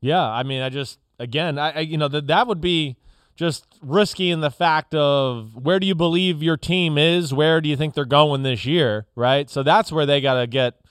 Yeah, I mean, I just again, I, I you know that that would be just risky in the fact of where do you believe your team is? Where do you think they're going this year? Right. So that's where they got to get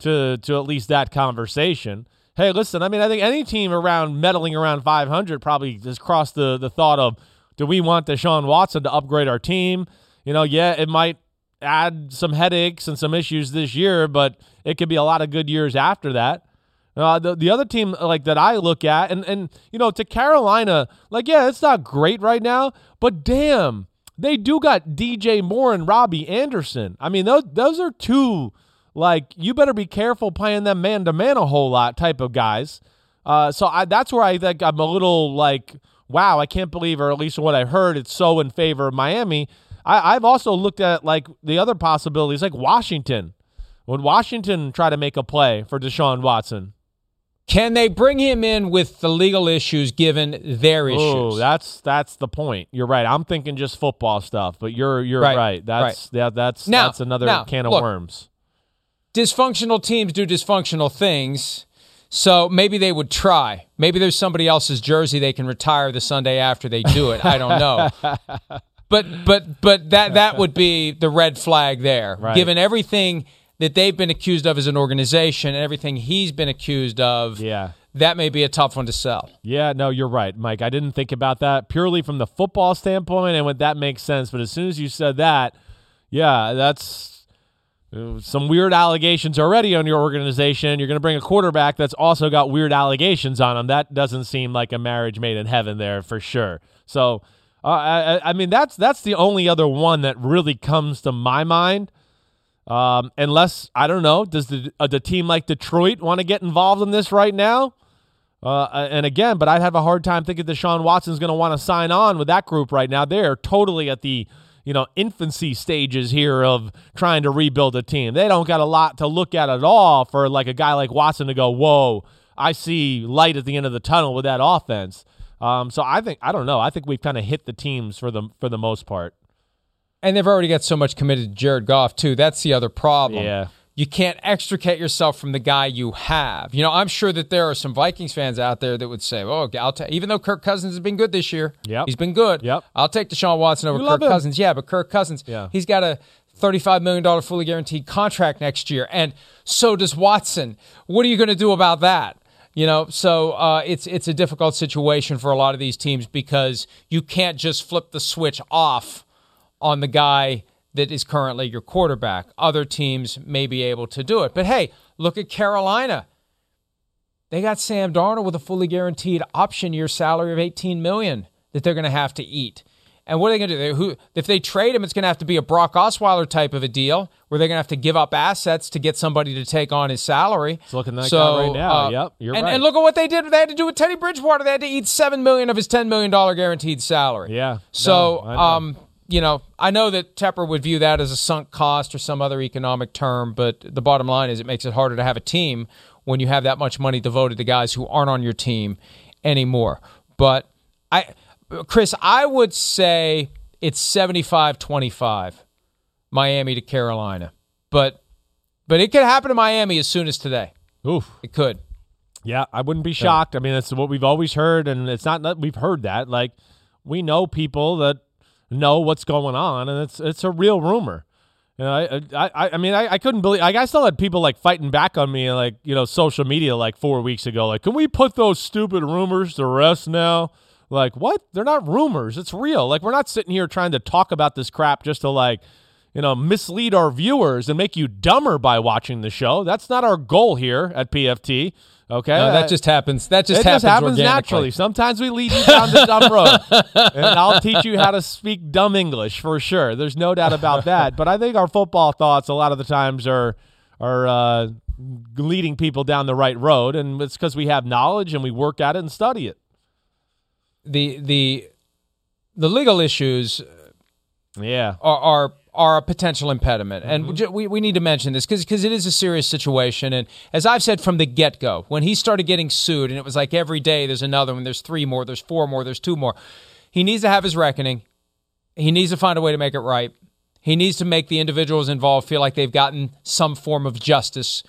to to at least that conversation. Hey, listen, I mean, I think any team around meddling around 500 probably has crossed the the thought of do we want Deshaun Watson to upgrade our team? You know, yeah, it might add some headaches and some issues this year, but it could be a lot of good years after that. Uh, the the other team like that I look at and and you know to Carolina like yeah it's not great right now but damn they do got DJ Moore and Robbie Anderson. I mean those those are two like you better be careful playing them man to man a whole lot type of guys. Uh, so I, that's where I think I'm a little like wow I can't believe or at least what I heard it's so in favor of Miami. I, I've also looked at like the other possibilities like Washington. Would Washington try to make a play for Deshaun Watson Can they bring him in with the legal issues given their issues? Oh, that's that's the point. You're right. I'm thinking just football stuff, but you're you're Right, right. That's yeah, that's Now- that's another now, can of look. worms. dysfunctional teams do dysfunctional things. So maybe they would try. Maybe there's somebody else's jersey they can retire the Sunday after they do it. I don't know. (laughs) but but but that that would be the red flag there. Right. Given everything that they've been accused of as an organization and everything he's been accused of, Yeah. that may be a tough one to sell. Yeah, no, you're right, Mike. I didn't think about that purely from the football standpoint, and what that makes sense. But as soon as you said that, yeah, that's uh, some weird allegations already on your organization. You're going to bring a quarterback that's also got weird allegations on him. That doesn't seem like a marriage made in heaven there for sure. So, uh, I, I- I mean, that's that's the only other one that really comes to my mind. Um, unless I don't know, does the uh, the team like Detroit want to get involved in this right now? Uh, and again, but I'd have a hard time thinking Deshaun Watson's going to want to sign on with that group right now. They're totally at the you know infancy stages here of trying to rebuild a team. They don't got a lot to look at at all for like a guy like Watson to go, whoa, I see light at the end of the tunnel with that offense. Um, so I think I don't know. I think we've kind of hit the teams for the for the most part. And they've already got so much committed to Jared Goff, too. That's the other problem. Yeah. You can't extricate yourself from the guy you have. You know, I'm sure that there are some Vikings fans out there that would say, "Oh, I'll ta- even though Kirk Cousins has been good this year, Yep. he's been good. Yep. I'll take Deshaun Watson over Kirk him. Cousins. Yeah, but Kirk Cousins, Yeah. he's got a $35 million fully guaranteed contract next year, and so does Watson. What are you going to do about that? You know, so uh, it's it's a difficult situation for a lot of these teams because you can't just flip the switch off on the guy that is currently your quarterback. Other teams may be able to do it. But hey, look at Carolina. They got Sam Darnold with a fully guaranteed option year salary of 18 million that they're going to have to eat. And what are they going to do? They, who, if they trade him, it's going to have to be a Brock Osweiler type of a deal where they're going to have to give up assets to get somebody to take on his salary. It's looking like so, that right now. uh, Yep, you're and, right. and look at what they did. They had to do with Teddy Bridgewater. They had to eat seven million of his ten million dollar guaranteed salary. Yeah. So, No, um, you know, I know that Tepper would view that as a sunk cost or some other economic term, but the bottom line is it makes it harder to have a team when you have that much money devoted to guys who aren't on your team anymore. But I, Chris, I would say it's 75-25 Miami to Carolina. But but it could happen to Miami as soon as today. Oof. It could. Yeah, I wouldn't be shocked. I mean, that's what we've always heard, and it's not that we've heard that. Like, we know people that know what's going on, and it's it's a real rumor. You know, I, I, I mean, I, I couldn't believe. Like, I still had people like fighting back on me, like you know, social media, like four weeks ago. Like, can we put those stupid rumors to rest now? Like, what? They're not rumors. It's real. Like, we're not sitting here trying to talk about this crap just to like, you know, mislead our viewers and make you dumber by watching the show. That's not our goal here at PFT. Okay, no, that just happens. That just it happens, just happens naturally. Sometimes we lead you down the dumb road, (laughs) and I'll teach you how to speak dumb English for sure. There's no doubt about that. But I think our football thoughts a lot of the times are are uh, leading people down the right road, and it's because we have knowledge and we work at it and study it. The the the legal issues, yeah, are, are are a potential impediment. Mm-hmm. And we, we need to mention this because it is a serious situation. And as I've said from the get go, when he started getting sued, and it was like every day there's another one, there's three more, there's four more, there's two more, he needs to have his reckoning. He needs to find a way to make it right. He needs to make the individuals involved feel like they've gotten some form of justice.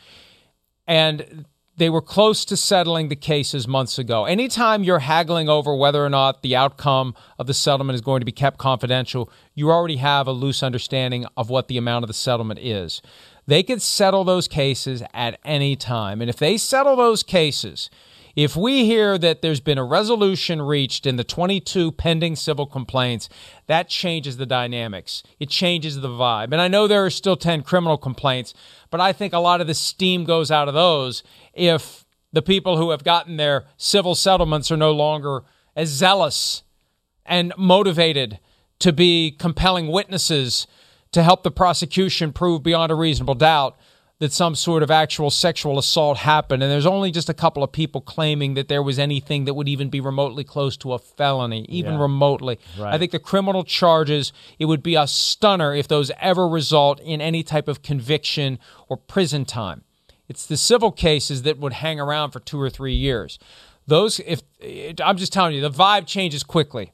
And they were close to settling the cases months ago. Anytime you're haggling over whether or not the outcome of the settlement is going to be kept confidential, you already have a loose understanding of what the amount of the settlement is. They could settle those cases at any time. And if they settle those cases, if we hear that there's been a resolution reached in the 22 pending civil complaints, that changes the dynamics. It changes the vibe. And I know there are still 10 criminal complaints, but I think a lot of the steam goes out of those if the people who have gotten their civil settlements are no longer as zealous and motivated to be compelling witnesses to help the prosecution prove beyond a reasonable doubt that some sort of actual sexual assault happened. And there's only just a couple of people claiming that there was anything that would even be remotely close to a felony, even Yeah. remotely. Right. I think the criminal charges, it would be a stunner if those ever result in any type of conviction or prison time. It's the civil cases that would hang around for two or three years. Those, if I'm just telling you, the vibe changes quickly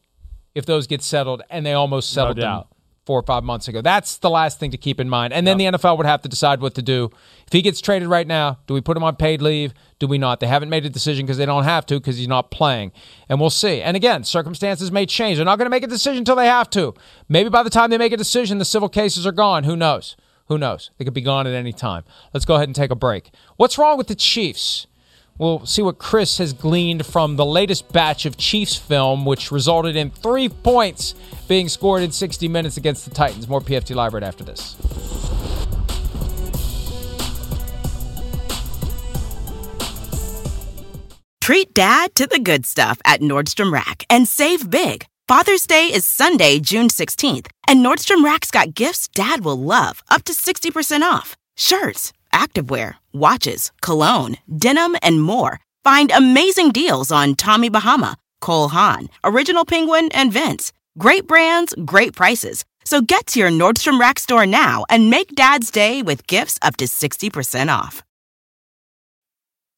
if those get settled, and they almost settled them doubt. Four or five months ago. That's the last thing to keep in mind. And then the NFL would have to decide what to do. If he gets traded right now, do we put him on paid leave? Do we not? They haven't made a decision because they don't have to because he's not playing. And we'll see. And again, circumstances may change. They're not going to make a decision until they have to. Maybe by the time they make a decision, the civil cases are gone. Who knows? Who knows? They could be gone at any time. Let's go ahead and take a break. What's wrong with the Chiefs? We'll see what Chris has gleaned from the latest batch of Chiefs film, which resulted in three points being scored in 60 minutes against the Titans. More PFT Live right after this. Treat dad to the good stuff at Nordstrom Rack and save big. Father's Day is Sunday, June 16th, and Nordstrom Rack's got gifts dad will love, up to 60% off. Shirts, activewear, watches, cologne, denim, and more. Find amazing deals on Tommy Bahama, Cole Haan, Original Penguin, and Vince. Great brands, great prices. So get to your Nordstrom Rack store now and make dad's day with gifts up to 60% off.